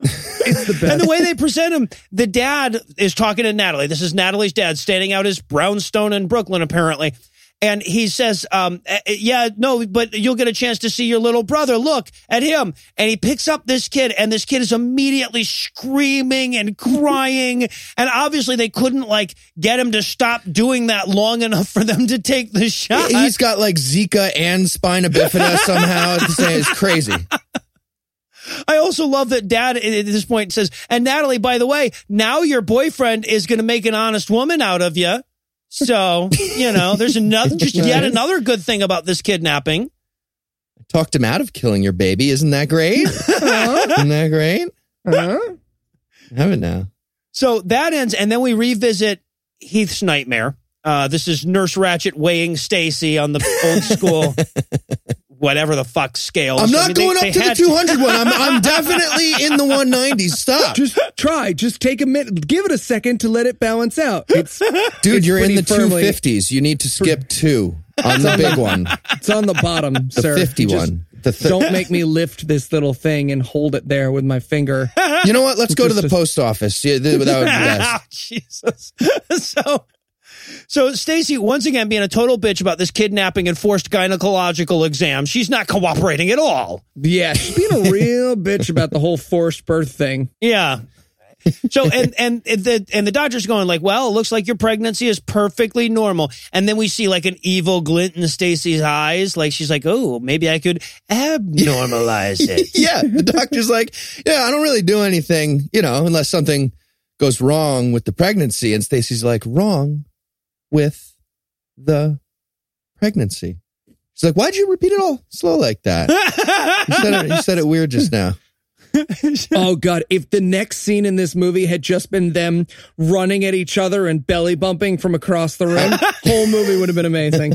It's the best. And the way they present him, the dad is talking to Natalie. This is Natalie's dad standing out his brownstone in Brooklyn, apparently. And he says, um, eh, eh, yeah, no, but you'll get a chance to see your little brother. Look at him. And he picks up this kid, and this kid is immediately screaming and crying. (laughs) and obviously, they couldn't like get him to stop doing that long enough for them to take the shot. He's got like Zika and spina bifida (laughs) somehow. Same, it's crazy. I also love that dad at at this point says, and Natalie, by the way, now your boyfriend is going to make an honest woman out of you. So, you know, there's (laughs) another, just yet another good thing about this kidnapping. I Talked him out of killing your baby. Isn't that great? (laughs) huh Isn't that great? Huh? Have it now. So that ends, and then we revisit Heath's nightmare. Uh, this is Nurse Ratched weighing Stacy on the old school, (laughs) whatever the fuck scale. I'm I not mean, going they up to the had 200 one. I'm, I'm (laughs) definitely in the 190s. Stop. Just try. Just take a minute. Give it a second to let it balance out. It's Dude, it's you're in the firmly- 250s. You need to skip two on the big one, It's on the bottom, the sir. 50 one. The th- Don't make me lift this little thing and hold it there with my finger. you know what? Let's go to the Just- post office. Yeah, th- that would (laughs) be best. Jesus. (laughs) so, so Stacy once again being a total bitch about this kidnapping and forced gynecological exam. She's not cooperating at all. Yeah, she's being a (laughs) real bitch about the whole forced birth thing. Yeah. So and and the and the doctor's going like, well, it looks like your pregnancy is perfectly normal. And then we see like an evil glint in Stacy's eyes, like she's like, oh, maybe I could abnormalize (laughs) it. yeah, the doctor's like, yeah, I don't really do anything, you know, unless something goes wrong with the pregnancy. And Stacy's like, wrong with the pregnancy. She's like, why'd you repeat it all slow like that? (laughs) You said it, you said it weird just now. (laughs) Oh god, if the next scene in this movie had just been them running at each other and belly bumping from across the room, (laughs) whole movie would have been amazing.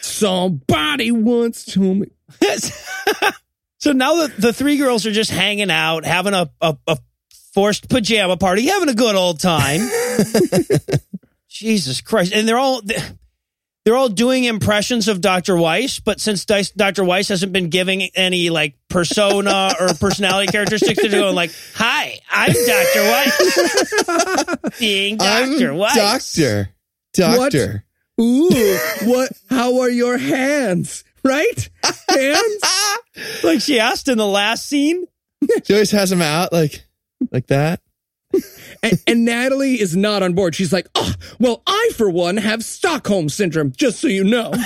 Somebody once told me. so now the, the three girls are just hanging out, having a, a, a forced pajama party, having a good old time. Jesus Christ. And they're all they're all doing impressions of Dr. Weiss, but since Dr. Weiss hasn't been giving any like persona (laughs) or personality characteristics, they're going like, "Hi, I'm Dr. Weiss, (laughs) being Dr. I'm Weiss." Doctor. Doctor. Ooh, what? How are your hands? Right? Hands? (laughs) Like she asked in the last scene. She always has him out like like that. And, and Natalie is not on board. She's like, oh, well, I, for one, have Stockholm syndrome, just so you know. (laughs)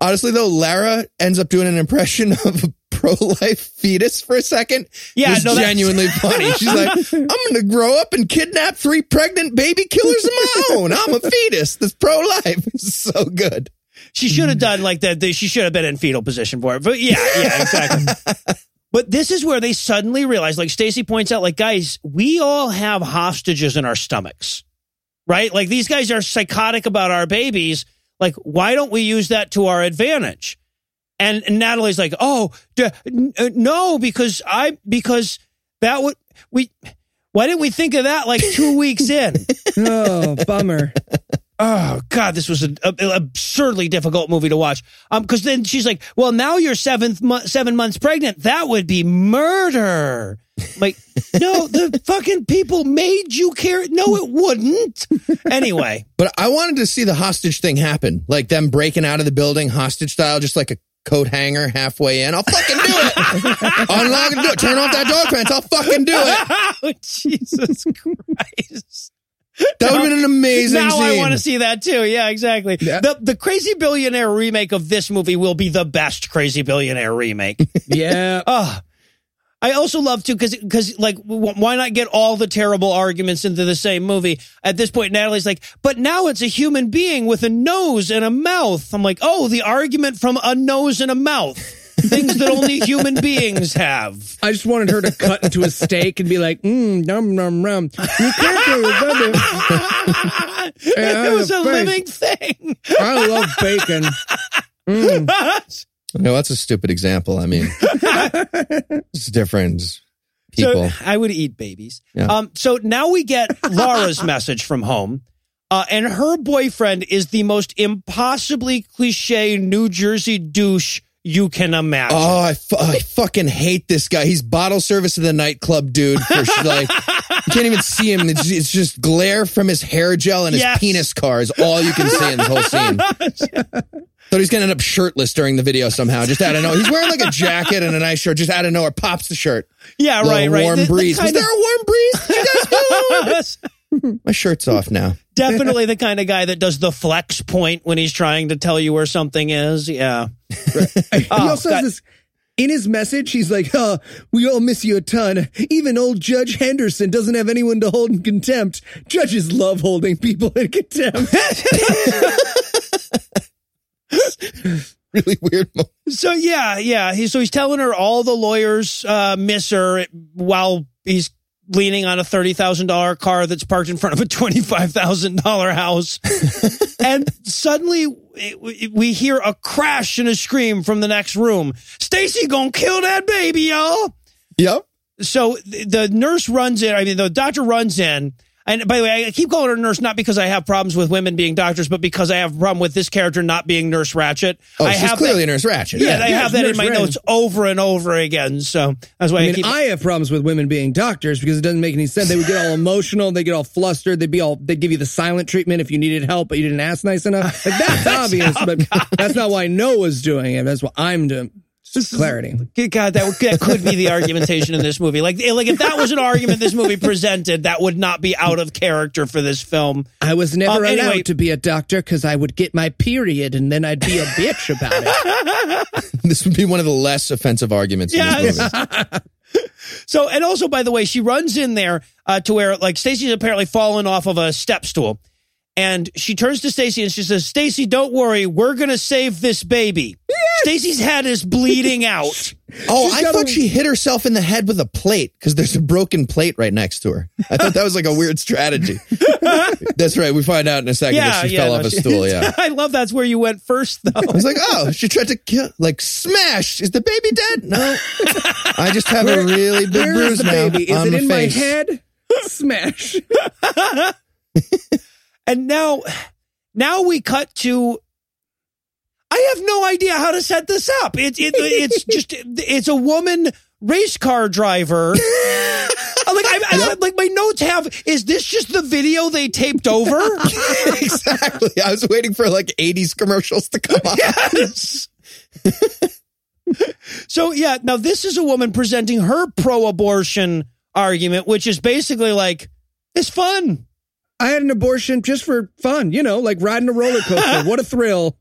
Honestly, though, Lara ends up doing an impression of a pro-life fetus for a second. Yeah, was no, that's- genuinely (laughs) funny. She's like, "I'm going to grow up and kidnap three pregnant baby killers of my own. I'm a fetus that's pro-life." (laughs) It's so good. She should have done like that. She should have been in fetal position for it. But yeah, yeah, exactly. But this is where they suddenly realize, like Stacy points out, like guys, we all have hostages in our stomachs, right? Like these guys are psychotic about our babies. Like, why don't we use that to our advantage? And, and Natalie's like, oh, d- n- uh, no, because I because that would we. Why didn't we think of that like two weeks in? (laughs) Oh, bummer. Oh God, this was an absurdly difficult movie to watch. Um, because then she's like, "Well, now you're seventh mo- seven months pregnant. That would be murder." Like, (laughs) no, the fucking people made you care. No, it wouldn't. Anyway, (laughs) But I wanted to see the hostage thing happen, like them breaking out of the building hostage style, just like a coat hanger halfway in. I'll fucking do it. (laughs) Unlock and do it. Turn off that dog fence. I'll fucking do it. oh, Jesus Christ. That would have been an amazing now scene. I want to see that too. Yeah, exactly. Yeah. The the Crazy Billionaire remake of this movie will be the best Crazy Billionaire remake. (laughs) Yeah. (laughs) Oh, I also love to because because like w- why not get all the terrible arguments into the same movie? At this point, Natalie's like, but now it's a human being with a nose and a mouth. I'm like, oh, the argument from a nose and a mouth, things that only human beings have. I just wanted her to cut into a steak and be like, mmm, num, num, num. You can't do it, (laughs) it was a face. living thing. I love bacon. (laughs) No, that's a stupid example. I mean, (laughs) it's different people. So I would eat babies. Yeah. Um, so now we get Laura's message from home. Uh, and her boyfriend is the most impossibly cliche New Jersey douche you can imagine. Oh, I, fu- I fucking hate this guy. He's bottle service of the nightclub dude. For sh- like, you can't even see him. It's, it's just glare from his hair gel and his Yes. penis car is all you can see in this whole scene. (laughs) Thought he's gonna end up shirtless during the video somehow. Just out of nowhere, he's wearing like a jacket and a nice shirt. Just out of nowhere, pops the shirt. yeah, Little right, right. Warm The- the breeze. Was kind there a warm breeze? You guys (laughs) of- My shirt's off now. definitely the kind of guy that does the flex point when he's trying to tell you where something is. Yeah. (laughs) he Oh, also God. has this in his message. He's like, "Uh, we all miss you a ton. Even old Judge Henderson doesn't have anyone to hold in contempt. Judges love holding people in contempt." (laughs) Really weird. Moment. So yeah, yeah. He, so he's telling her all the lawyers uh, miss her while he's leaning on a thirty thousand dollar car that's parked in front of a twenty five thousand dollar house, (laughs) and suddenly we hear a crash and a scream from the next room. Stacy gonna kill that baby, y'all. Yep. So the nurse runs in. I mean, the doctor runs in. And by the way, I keep calling her nurse not because I have problems with women being doctors, but because I have a problem with this character not being Nurse Ratched. Oh, I she's have clearly that, a nurse Ratched. yeah, I yeah, have that in my Ratched. notes over and over again. So that's why I, I mean, keep. I have problems with women being doctors because it doesn't make any sense. They would get all emotional, they get all flustered, they'd be all they give you the silent treatment if you needed help, but you didn't ask nice enough. Like that's (laughs) obvious, oh, but that's not why Noah's doing it. That's what I'm doing. Just clarity. Good God, that, that could be the argumentation in this movie. Like, like if that was an argument this movie presented, that would not be out of character for this film. I was never Um, anyway- allowed to be a doctor because I would get my period and then I'd be a bitch about it. (laughs) This would be one of the less offensive arguments in this movie. (laughs) So, and also, by the way, she runs in there uh, to where like Stacy's apparently fallen off of a step stool, and she turns to Stacy and she says, "Stacy, don't worry, we're gonna save this baby." Stacy's head is bleeding (laughs) out. Oh, She's I thought a- she hit herself in the head with a plate because there's a broken plate right next to her. I thought that was like a weird strategy. (laughs) That's right. We find out in a second Yeah, that she yeah, fell no, off a she- stool. Yeah. (laughs) I love that's where you went first, though. I was like, oh, she tried to kill, like, smash. Is the baby dead? No. I just have a really big bruise is the now baby? Is on it my in face. my head? Smash. And now, now we cut to. I have no idea how to set this up. It, it it's (laughs) just it's a woman race car driver. (laughs) like I, I like my notes have is this just the video they taped over? (laughs) exactly. I was waiting for like 80s commercials to come on. yes. so yeah, now this is a woman presenting her pro-abortion argument, which is basically like it's fun. I had an abortion just for fun, you know, like riding a roller coaster. what a thrill.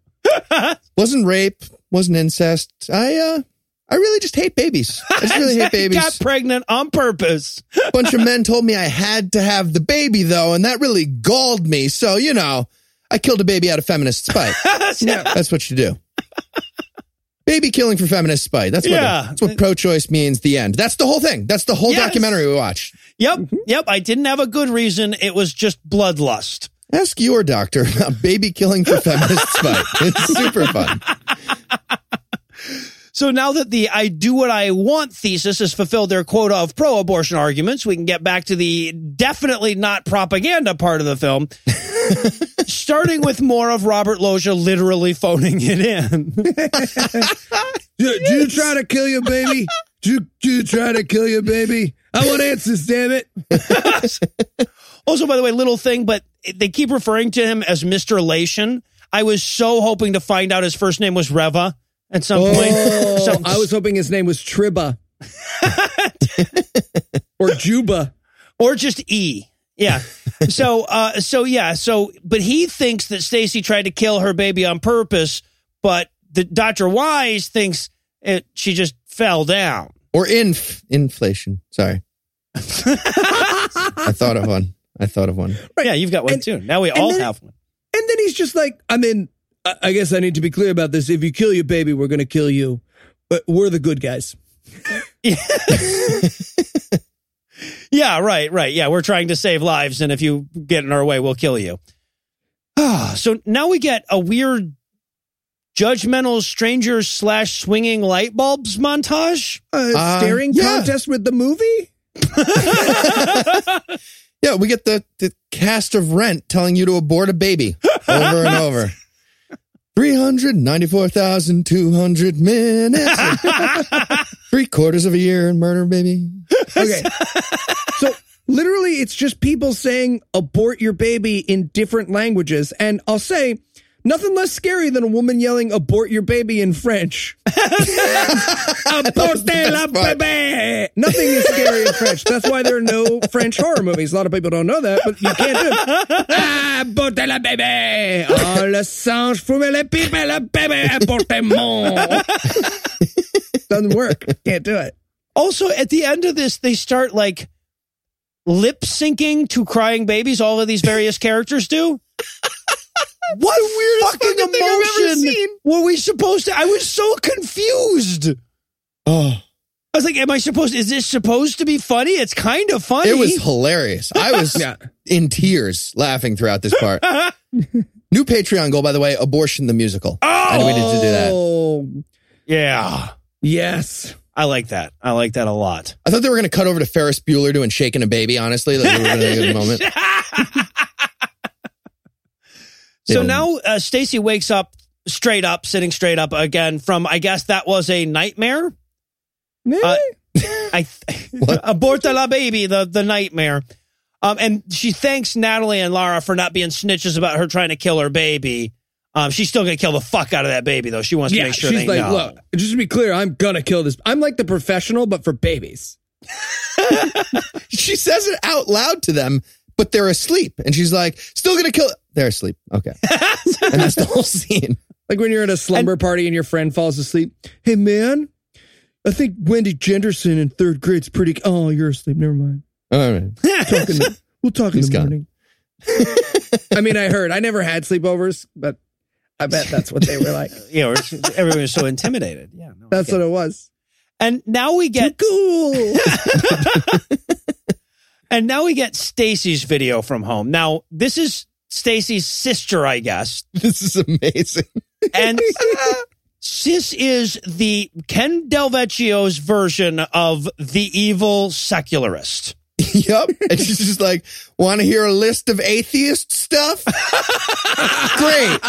(laughs) Wasn't rape, wasn't incest. I uh I really just hate babies. I just really hate (laughs) babies. Got pregnant on purpose. A bunch of men told me I had to have the baby though, and that really galled me. So, you know, I killed a baby out of feminist spite. (laughs) yeah. That's what you do. Baby killing for feminist spite. That's what Yeah. that's what pro-choice means. The end. That's the whole thing. That's the whole Yes. documentary we watched. Yep. Mm-hmm. Yep. I didn't have a good reason. It was just bloodlust. Ask your doctor about baby killing for (laughs) feminist spite. It's super fun. So now that the I do what I want thesis has fulfilled their quota of pro abortion arguments, we can get back to the definitely not propaganda part of the film. (laughs) Starting with more of Robert Loggia literally phoning it in. (laughs) Do, do you try to kill your baby? Do, you- do you try to kill your baby? I want answers, damn it. (laughs) also, by the way, little thing, but they keep referring to him as Mr. Lation. I was so hoping to find out his first name was Reva at some point. Oh, So- I was hoping his name was Triba. (laughs) or Juba. or just E. Yeah. so uh so yeah, so but he thinks that Stacy tried to kill her baby on purpose, but the Dr. Wise thinks it she just fell down. Or inf inflation. Sorry. I thought of one. I thought of one. Yeah, you've got one And- too. Now we all then- have one. And then he's just like, I mean, I, I guess I need to be clear about this. If you kill your baby, we're going to kill you. But we're the good guys. (laughs) Yeah, right, right. Yeah, we're trying to save lives, and if you get in our way, we'll kill you. Ah, (sighs) so now we get a weird judgmental strangers slash swinging light bulbs montage. Uh, Uh, staring yeah. contest with the movie? (laughs) Yeah, we get the, the cast of Rent telling you to abort a baby over and over. (laughs) 394,200 minutes. (laughs) Three quarters of a year in murder, baby. Okay. (laughs) so literally, it's just people saying abort your baby in different languages. And I'll say, nothing less scary than a woman yelling abort your baby in French. (laughs) Aborte la bébé. Nothing is scary in French. That's why there are no French horror movies. A lot of people don't know that, but you can't do it. Aborte la bébé. Oh, le fume le pipe, le bébé, abortement. Doesn't work. Can't do it. Also, at the end of this, they start like lip syncing to crying babies. All of these various characters do. What weirdest fucking fucking thing I've ever emotion seen. were we supposed to? I was so confused. Oh, I was like, "Am I supposed? Is this supposed to be funny? It's kind of funny." it was hilarious. I was (laughs) Yeah. in tears laughing throughout this part. (laughs) New Patreon goal, by the way, abortion the musical. I we need to do that. Oh, yeah. yes. I like that. I like that a lot. I thought they were going to cut over to Ferris Bueller doing shaking a baby, honestly. Like, we were in a moment. (laughs) So Yeah. now uh, Stacy wakes up straight up, sitting straight up again from, I guess that was a nightmare. Uh, I (laughs) (laughs) aborta la baby, the the nightmare. Um, and she thanks Natalie and Lara for not being snitches about her trying to kill her baby. Um, she's still gonna kill the fuck out of that baby though. She wants to make sure she's like, know. look, just to be clear, I'm gonna kill this. I'm like the professional, but for babies. (laughs) She says it out loud to them, but they're asleep. And she's like, still going to kill it. They're asleep. Okay. (laughs) and that's the whole scene. Like when you're at a slumber party and your friend falls asleep. Hey man, I think Wendy Jenderson in third grade's pretty. Oh, you're asleep. Never mind. All right. (laughs) Talk in the, we'll talk in He's the gone. morning. I mean, I heard. I never had sleepovers, but I bet that's what they were like. (laughs) you know, everyone was so intimidated. Yeah, no, That's what it. it was. And now we get Cool. And now we get Stacy's video from home. Now, this is Stacy's sister, I guess. (laughs) This is amazing. And (laughs) sis is the Ken Del Vecchio's version of the evil secularist. yep. And she's just like, want to hear a list of atheist stuff? (laughs) Great.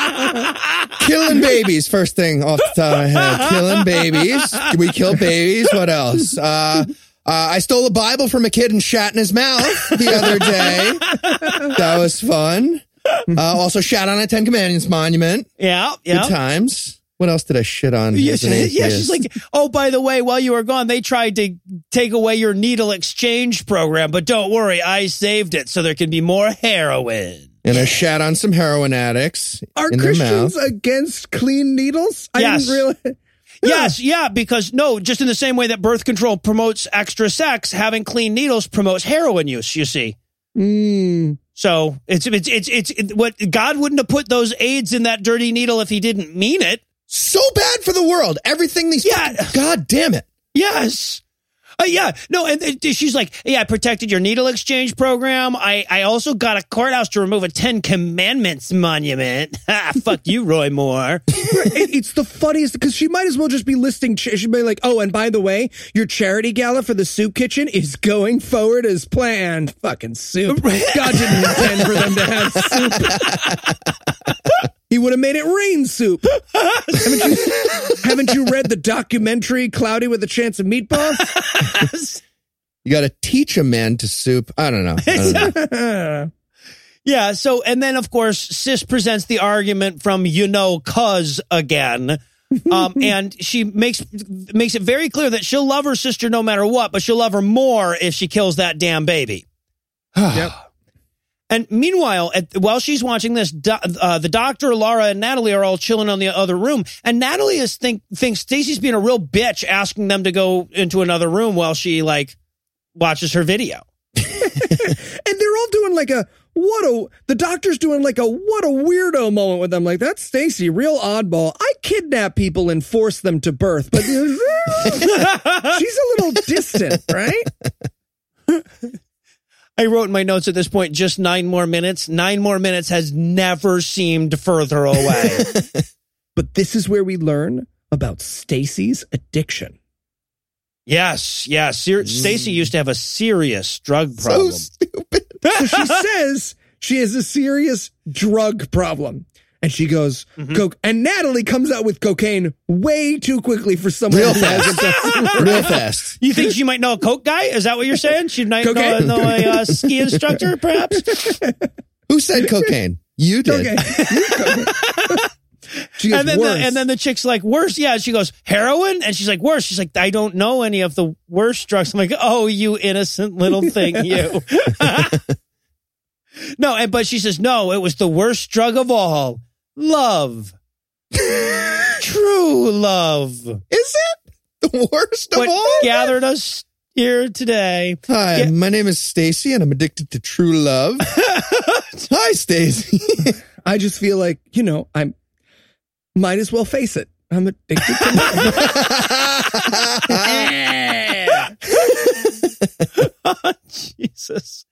Killing babies, first thing off the top of my head. Killing babies. We kill babies. What else? Uh, uh, I stole a Bible from a kid and shat in his mouth the other day. That was fun. (laughs) Uh, also shat on a Ten Commandments monument. Yeah, yeah. Good yeah. times. What else did I shit on? Yeah, as she- yeah, she's like, oh, by the way, while you were gone, they tried to take away your needle exchange program, but don't worry, I saved it so there can be more heroin. and I shat on some heroin addicts Are in their Christians mouth. against clean needles? I Yes. didn't realize. (laughs) Yes, yeah, because no, just in the same way that birth control promotes extra sex, having clean needles promotes heroin use, you see. Mm. So it's it's it's it's it, what God wouldn't have put those AIDS in that dirty needle if he didn't mean it. So bad for the world. Everything these. Yeah. God damn it. Yes. Uh, yeah, no, and, and she's like, yeah, I protected your needle exchange program. I, I also got a courthouse to remove a Ten Commandments monument. (laughs) Ah, Fuck you, Roy Moore. (laughs) It- it's the funniest because she might as well just be listing. She'd be like, "Oh, and by the way, your charity gala for the soup kitchen is going forward as planned." Fucking soup. (laughs) God didn't intend for them to have soup. He would have made it rain soup. (laughs) haven't, you, haven't you read the documentary "Cloudy with a Chance of Meatballs"? (laughs) You got to teach a man to soup. I don't know. I don't know. (laughs) Yeah, so, and then of course, Sis presents the argument from, you know, cuz again. Um, and she makes makes it very clear that she'll love her sister no matter what, but she'll love her more if she kills that damn baby. (sighs) yep. And meanwhile, at, while she's watching this, do, uh, the doctor, Laura, and Natalie are all chilling on the other room. And Natalie is think thinks Stacy's being a real bitch, asking them to go into another room while she like watches her video. (laughs) and they're all doing like a what a the doctor's doing like a what a weirdo moment with them like that's Stacy real oddball I kidnap people and force them to birth but (laughs) she's a little distant right (laughs) I wrote in my notes at this point just nine more minutes. Nine more minutes has never seemed further away. (laughs) but this is where we learn about Stacy's addiction yes, yes. Ser- mm. Stacy used to have a serious drug problem. So stupid. so she (laughs) says she has a serious drug problem and she goes coke and Natalie comes out with cocaine way too quickly for someone Real who hasn't (laughs) Real fast. you think she might know a coke guy? Is that what you're saying? She might know, Cocaine? know a uh, (laughs) ski instructor, perhaps? Who said cocaine? You did. Okay. (laughs) she goes, and then the, "Worse." and then the chick's like worse yeah she goes heroin and she's like worse she's like i don't know any of the worst drugs i'm like oh you innocent little thing you no and but she says no it was the worst drug of all love (laughs) true love Is it the worst of what all? gathered us here today Hi, Yeah. my name is Stacy, and I'm addicted to true love. (laughs) Hi, Stacy. I just feel like, you know, I'm might as well face it. I'm addicted to love. (laughs) Oh, Jesus.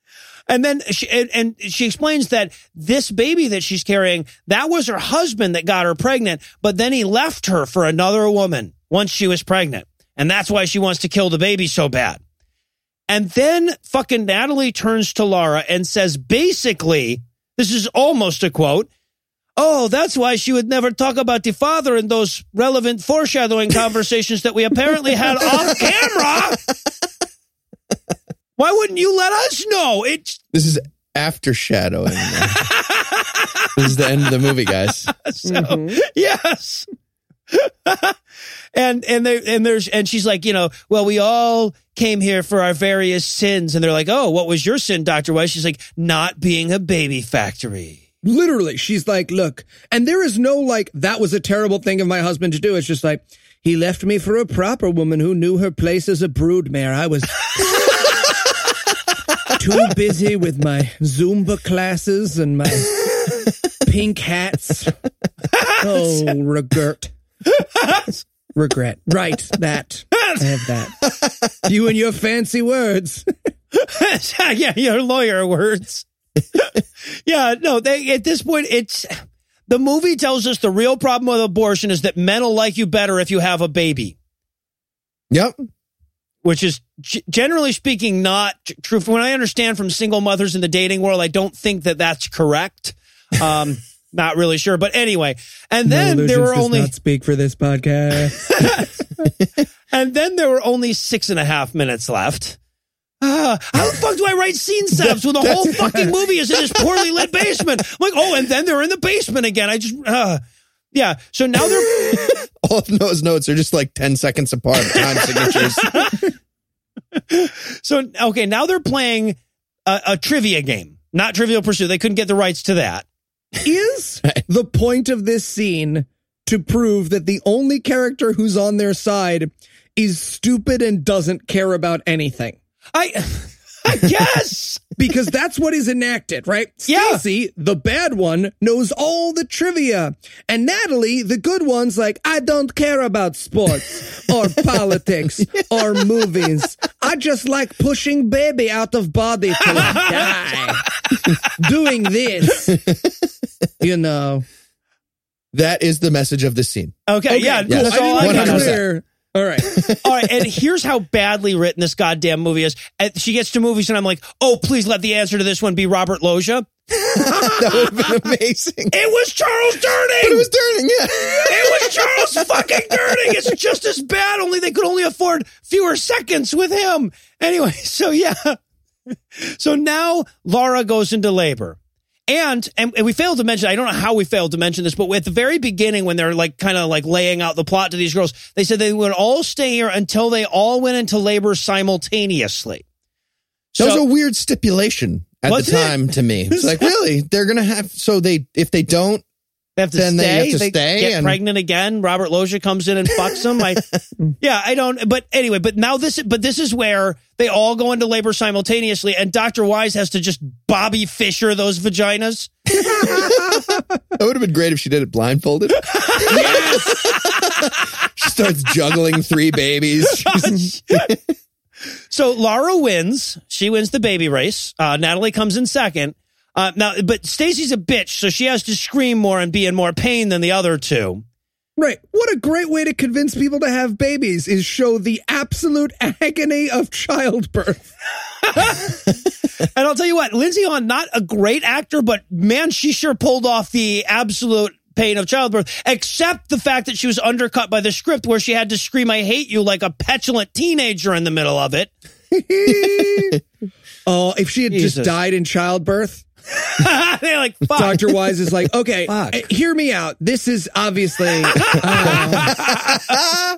And then she and, and she explains that this baby that she's carrying, that was her husband that got her pregnant, but then he left her for another woman once she was pregnant. And that's why she wants to kill the baby so bad. And then fucking Natalie turns to Laura and says basically, this is almost a quote. Oh, that's why she would never talk about the father in those relevant foreshadowing conversations that we apparently had off (laughs) camera. Why wouldn't you let us know? It's this is after shadowing. (laughs) this is the end of the movie, guys. (laughs) so mm-hmm. yes. (laughs) and and they and there's and she's like, you know, well, we all came here for our various sins, and they're like, oh, what was your sin, Doctor White? She's like, not being a baby factory. Literally, she's like, look, and there is no like, that was a terrible thing of my husband to do. It's just like, he left me for a proper woman who knew her place as a broodmare. I was too busy with my Zumba classes and my (laughs) pink hats. (laughs) Oh, regret. Regret. Right, that. I have that. You and your fancy words. (laughs) yeah, your lawyer words. yeah, no, they at this point it's the movie tells us the real problem with abortion is that men will like you better if you have a baby. Yep. Which is g- generally speaking not true. From what I understand from single mothers in the dating world, I don't think that that's correct. Um, (laughs) not really sure, but anyway. And then there were only not speak for this podcast. (laughs) (laughs) and then there were only six and a half minutes left. Ah, how the fuck do I write scene setups when the whole fucking movie is in this poorly lit basement? I'm like, oh, and then they're in the basement again. I just, uh, yeah. So now they're All of those notes are just like 10 seconds apart, time (laughs) signatures. so okay. Now they're playing a, a trivia game, not Trivial Pursuit. They couldn't get the rights to that. Is (laughs) the point of this scene to prove that the only character who's on their side is stupid and doesn't care about anything? I, I (laughs) guess. because that's what is enacted, right? Yeah. Stacy, the bad one, knows all the trivia. And Natalie, the good one's like, I don't care about sports or (laughs) politics or movies. I just like pushing baby out of body till I die. Doing this. You know. That is the message of this scene. Okay, yeah, cool. Yes. That's all I I got. 100%. All right. All right, and here's how badly written this goddamn movie is. And she gets to movies, and I'm like, oh, please let the answer to this one be Robert Loggia. (laughs) that would have been amazing. It was Charles Durning. But it was Durning, yeah. It was Charles fucking Durning. It's just as bad. Only they could only afford fewer seconds with him. Anyway, so yeah. So now Laura goes into labor. And, and we failed to mention, I don't know how we failed to mention this, but at the very beginning, when they're like kind of like laying out the plot to these girls, they said they would all stay here until they all went into labor simultaneously. So, That was a weird stipulation at the Wasn't it? time to me. (laughs) It's like, really? They're going to have, so they, if they don't, They have to Then stay. they have to stay get and- pregnant again. Robert Loggia comes in and fucks them. I, (laughs) yeah, I don't. But anyway, but now this, but this is where they all go into labor simultaneously, and Doctor Wise has to just Bobby Fischer those vaginas. (laughs) that would have been great if she did it blindfolded. (laughs) she starts juggling three babies. So Laura wins. She wins the baby race. Uh, Natalie comes in second. Uh, now, but Stacy's a bitch, so she has to scream more and be in more pain than the other two. Right. What a great way to convince people to have babies is show the absolute agony of childbirth. (laughs) And I'll tell you what, Lindsey Haun not a great actor, but man, she sure pulled off the absolute pain of childbirth, except the fact that she was undercut by the script where she had to scream, I hate you like a petulant teenager in the middle of it. (laughs) (laughs) Oh, if she had Jesus. just died in childbirth, (laughs) They're like, fuck. Dr. Wise is like, okay, (laughs) Fuck. uh, hear me out. This is obviously. uh, (laughs)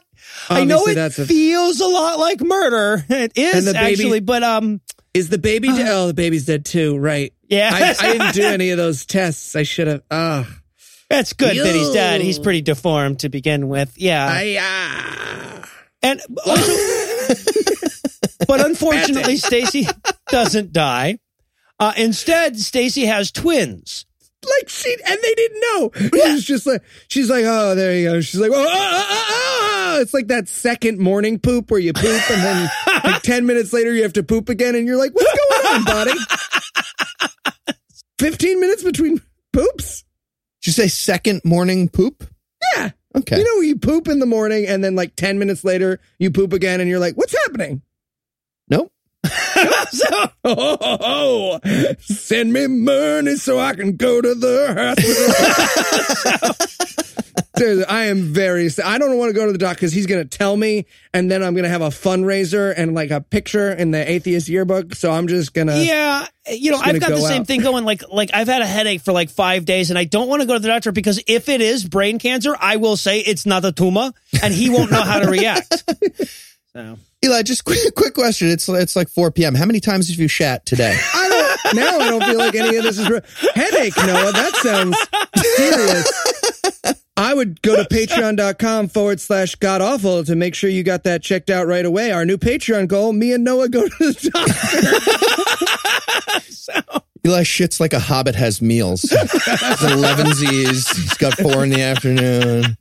I know it a- feels a lot like murder. It is baby- actually, but um, Is the baby dead? Oh, the baby's dead too. Right. yeah, I, I didn't do any of those tests. I should have. Uh, that's good that he's dead. He's pretty deformed to begin with. Yeah, I, uh, and also, but unfortunately, Stacy doesn't die. Uh, instead, Stacy has twins. like she and they didn't know. It was just like she's like, oh, there you go. She's like, oh, ah, ah, ah, ah. it's like that second morning poop where you poop and then (laughs) like ten minutes later you have to poop again, and you're like, what's going on, buddy? (laughs) Fifteen minutes between poops. Did you say second morning poop? Yeah. Okay. You know, you poop in the morning and then like 10 minutes later, you poop again and you're like, what's happening? nope. (laughs) so, oh, oh, oh, send me money so I can go to the hospital. (laughs) Dude, I am very. I don't want to go to the doc because he's going to tell me, and then I'm going to have a fundraiser and like a picture in the atheist yearbook. So I'm just gonna. yeah, you know, I've got the same out. thing going. Like, like I've had a headache for like five days, and I don't want to go to the doctor because if it is brain cancer, I will say it's not a tumor, and he won't know how to react. (laughs) So. Eli, just quick, (laughs) quick question. It's it's like 4 p.m. How many times have you shat today? (laughs) I don't. Now I don't feel like any of this is real. headache. Noah, that sounds serious. I would go to patreon.com forward slash god awful to make sure you got that checked out right away. Our new Patreon goal: me and Noah go to the doctor. (laughs) Eli shits like a hobbit has meals. It's elevenses. He's got four in the afternoon.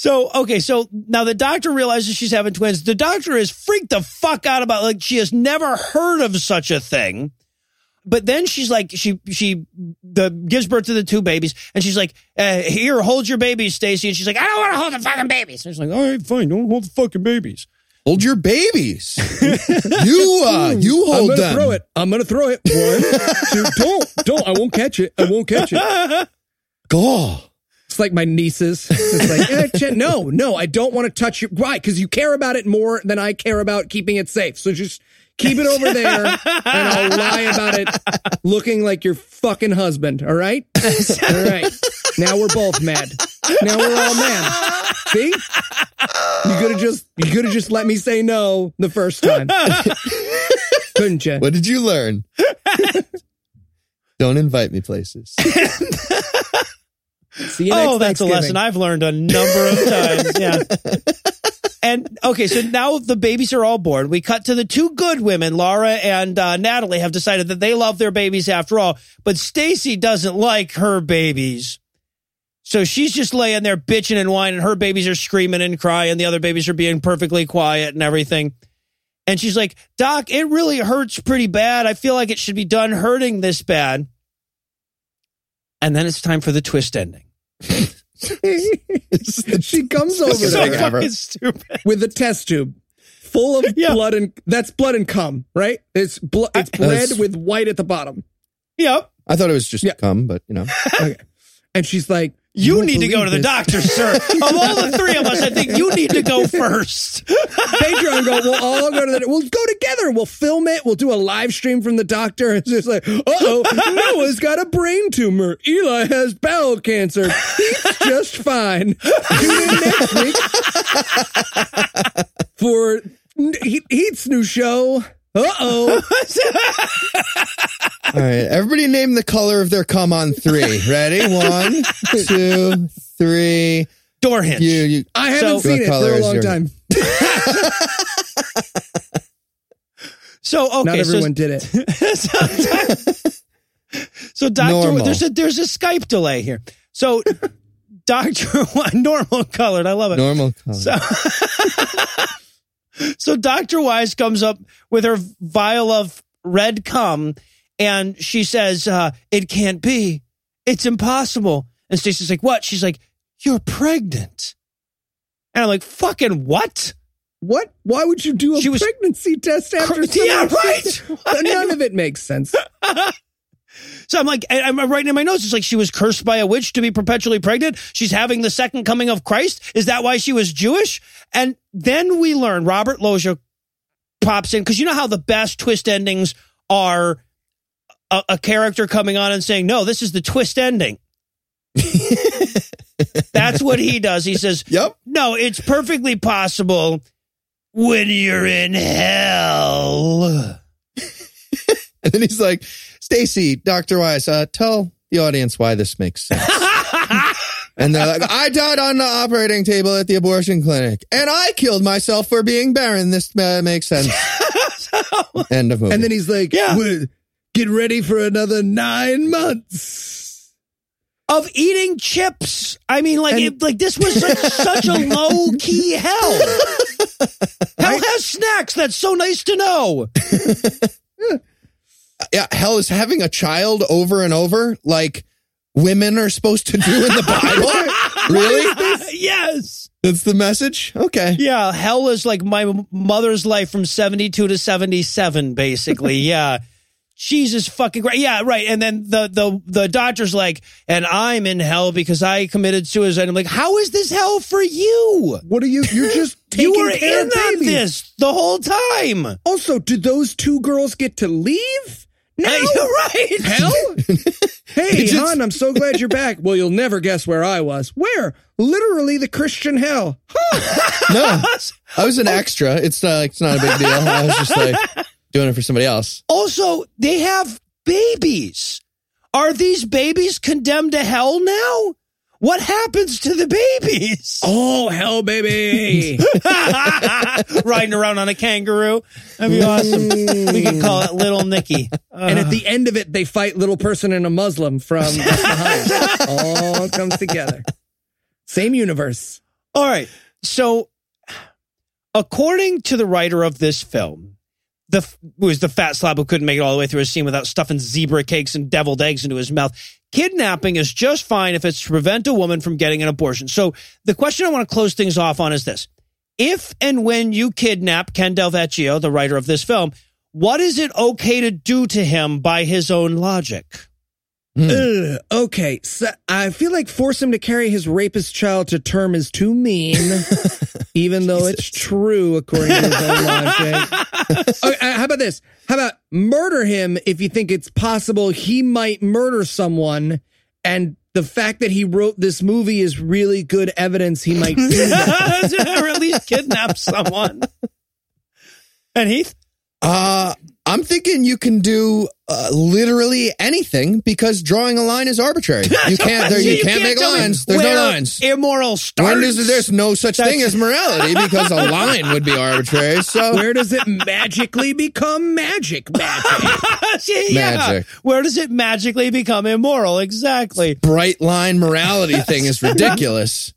So okay, so now the doctor realizes she's having twins. The doctor is freaked the fuck out about like she has never heard of such a thing. But then she's like she she the gives birth to the two babies, and she's like, uh, "Here, hold your babies, Stacy." And she's like, "I don't want to hold the fucking babies." And she's like, "All right, fine, don't hold the fucking babies." Hold your babies. (laughs) you uh, (laughs) you hold I'm gonna them. throw it. I'm gonna throw it. One, two, (laughs) don't, don't. I won't catch it. I won't catch it. Go. It's like my nieces. It's like, eh, (laughs) Jen, no, no, I don't want to touch it. Why? Because you care about it more than I care about keeping it safe. So just keep it over there, and I'll lie about it looking like your fucking husband. All right, all right. Now we're both mad. Now we're all mad. See, you could have just you could have just let me say no the first time, (laughs) couldn't you? What did you learn? (laughs) Don't invite me places. See you next Oh, that's a lesson I've learned a number of times. Yeah. (laughs) And okay, so now the babies are all born. We cut to the two good women, Laura and uh, Natalie, have decided that they love their babies after all, but Stacy doesn't like her babies. So she's just laying there bitching and whining. Her babies are screaming and crying. The other babies are being perfectly quiet and everything. And she's like, Doc, it really hurts pretty bad. I feel like it should be done hurting this bad. And then it's time for the twist ending. (laughs) she comes over So there fucking stupid. with a test tube full of Yeah. blood and that's blood and cum, right? It's blood. It's red with white at the bottom. Yep. I thought it was just Yeah. cum, but you know. (laughs) Okay. And she's like, You won't need to go to the this." doctor, sir. Of all the three of us, I think you need to go first. (laughs) Pedro and go, we'll all go to the, we'll go together. We'll film it. We'll do a live stream from the doctor. (laughs) It's just like, uh oh, Noah's got a brain tumor. Eli has bowel cancer. He's just fine. Tune in next week (laughs) for He- Heath's new show. Uh oh. (laughs) All right, everybody name the color of their come on three. Ready? One, (laughs) two, three. Door hinge. You, you. I haven't So- seen it for a long your- time. (laughs) So okay, Not everyone so, did it. so doctor, Normal. there's a there's a Skype delay here. So doctor, normal colored. I love it. Normal color. So, so Dr. Wise comes up with her vial of red cum and she says, uh, it can't be. It's impossible. And Stacy's like, what? She's like, you're pregnant. And I'm like, fucking what? What? Why would you do a She was- pregnancy test after Yeah, someone- right. None of it makes sense. (laughs) So I'm like, I'm writing in my notes. It's like she was cursed by a witch to be perpetually pregnant. She's having the second coming of Christ. Is that why she was Jewish? And then we learn Robert Loggia pops in because you know how the best twist endings are a, a character coming on and saying, "No, this is the twist ending." (laughs) That's what he does. He says, Yep. "No, it's perfectly possible when you're in hell." (laughs) And then he's like, Stacy, Dr. Wise, uh, tell the audience why this makes sense. (laughs) and they're like, I died on the operating table at the abortion clinic, and I killed myself for being barren. This uh, makes sense. (laughs) End of movie. And then he's like, Yeah. "Well, get ready for another nine months. of eating chips. I mean, like, And- it, like this was such, such a (laughs) low key hell. Hell has snacks. That's so nice to know. Yeah, hell is having a child over and over like women are supposed to do in the (laughs) Bible. really? yes. That's the message? Okay. Yeah. Hell is like my mother's life from 72 to 77, basically. (laughs) Yeah. Jesus fucking Christ. Yeah, right. And then the the the doctor's like, and I'm in hell because I committed suicide. I'm like, how is this hell for you? What are you? You're (laughs) just You were in on this the whole time. Also, did those two girls get to leave? No. You're right. Hell? (laughs) Hey, just- hon, I'm so glad you're back. Well, you'll never guess where I was. Where? Literally the Christian hell. (laughs) No, I was an oh. extra. It's not, it's not a big deal. I was just like (laughs) doing it for somebody else. Also, they have babies. Are these babies condemned to hell now? What happens to the babies? Oh, hell, baby. (laughs) Riding around on a kangaroo. That'd be awesome. We could call it Little Nicky. and at the end of it, they fight little person and a Muslim from. All comes together. Same universe. All right. So, according to the writer of this film, the was the fat slob who couldn't make it all the way through a scene without stuffing zebra cakes and deviled eggs into his mouth. Kidnapping is just fine if it's to prevent a woman from getting an abortion. So, the question I want to close things off on is this: if and when you kidnap Ken Del Vecchio, the writer of this film, what is it okay to do to him by his own logic? Ugh, okay, so I feel like force him to carry his rapist child to term is too mean, (laughs) even though it's true according to his own logic. (laughs) Okay, uh, how about this? How about murder him if you think it's possible he might murder someone, and the fact that he wrote this movie is really good evidence he might do (laughs) that. or at least kidnap someone. And Heath? Uh, I'm thinking you can do uh, literally anything because drawing a line is arbitrary. (laughs) You can't. There, you, can't, make tell me lines. There's no lines. Immoral starts. When does there's no such thing as morality because a (laughs) line would be arbitrary. So (laughs) Where does it magically become magic? Magic. yeah. Magic. Where does it magically become immoral? Exactly. bright line morality thing is ridiculous.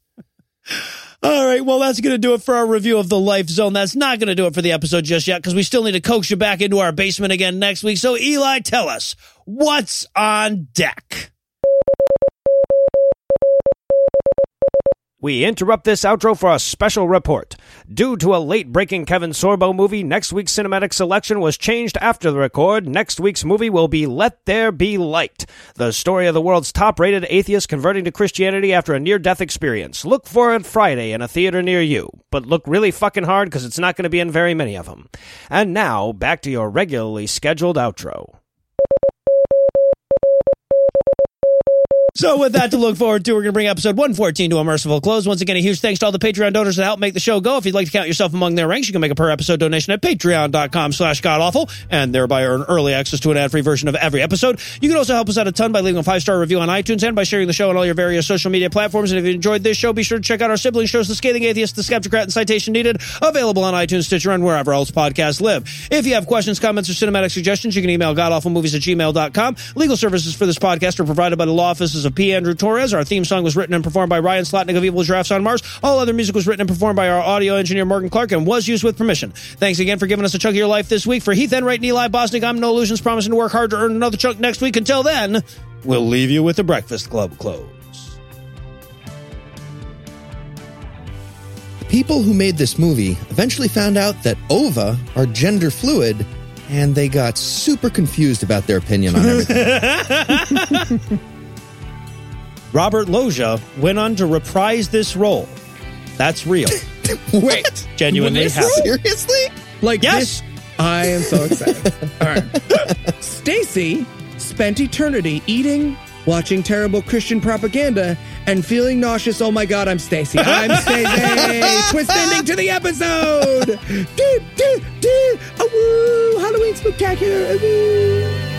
All right. Well, that's going to do it for our review of the Life Zone. That's not going to do it for the episode just yet because we still need to coax you back into our basement again next week. So, Eli, tell us what's on deck. We interrupt this outro for a special report. Due to a late breaking Kevin Sorbo movie, next week's cinematic selection was changed after the record. Next week's movie will be Let There Be Light, the story of the world's top rated atheist converting to Christianity after a near death experience. Look for it Friday in a theater near you, but look really fucking hard because it's not going to be in very many of them. And now, back to your regularly scheduled outro. So, with that to look forward to, we're going to bring episode 114 to a merciful close. Once again, a huge thanks to all the Patreon donors that help make the show go. If you'd like to count yourself among their ranks, you can make a per episode donation at patreon.com slash godawful and thereby earn early access to an ad free version of every episode. You can also help us out a ton by leaving a five star review on iTunes and by sharing the show on all your various social media platforms. And if you enjoyed this show, be sure to check out our sibling shows, The Scathing Atheist, The Skeptocrat, and Citation Needed, available on iTunes, Stitcher, and wherever else podcasts live. If you have questions, comments, or cinematic suggestions, you can email godawfulmovies at gmail.com. Legal services for this podcast are provided by the law offices of P. Andrew Torres. Our theme song was written and performed by Ryan Slotnick of Evil Giraffes on Mars. All other music was written and performed by our audio engineer Morgan Clarke and was used with permission. Thanks again for giving us a chunk of your life this week. For Heath Enright and Eli Bosnick, I'm Noah Lugeons, promising to work hard to earn another chunk next week. Until then, we'll leave you with the Breakfast Club close. People who made this movie eventually found out that ova are gender fluid and they got super confused about their opinion on everything. (laughs) Robert Loggia went on to reprise this role. That's real. (laughs) Wait, Genuinely happened. seriously? Like Yes. this. I am so excited. (laughs) All right. Stacy spent eternity eating, watching terrible Christian propaganda, and feeling nauseous. Oh my God, I'm Stacy. I'm (laughs) Stacy. Twist ending to the episode. Do, do, do. Oh, woo. Halloween spectacular. Oh,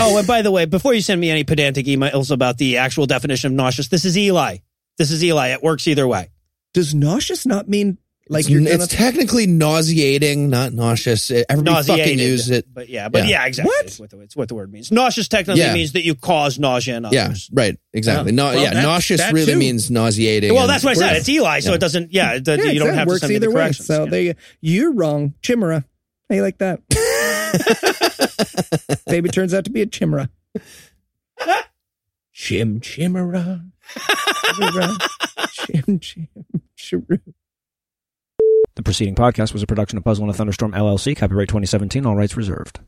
(laughs) Oh, and by the way, before you send me any pedantic emails about the actual definition of nauseous, this is Eli. This is Eli. It works either way. Does nauseous not mean like It's, you're it's gonna technically nauseating, not nauseous. Everybody fucking Nauseated. uses it. But yeah, but yeah, Yeah. exactly. What? It's what, the, it's what the word means. Nauseous technically Yeah. means that you cause nausea in Yeah, right. Exactly. Oh, no, Well, yeah, that's- nauseous that really too. means nauseating. Well, that's what I said. It's Eli, so Yeah. it doesn't. Yeah, it, does- Yeah, you don't it have to works send me the either way. corrections. So Yeah. they, you're wrong, chimera. How you like that? (laughs) Baby turns out to be a chimera. Chim chimera. Chim chim. The preceding podcast was a production of Puzzle and a Thunderstorm LLC, copyright 2017, all rights reserved.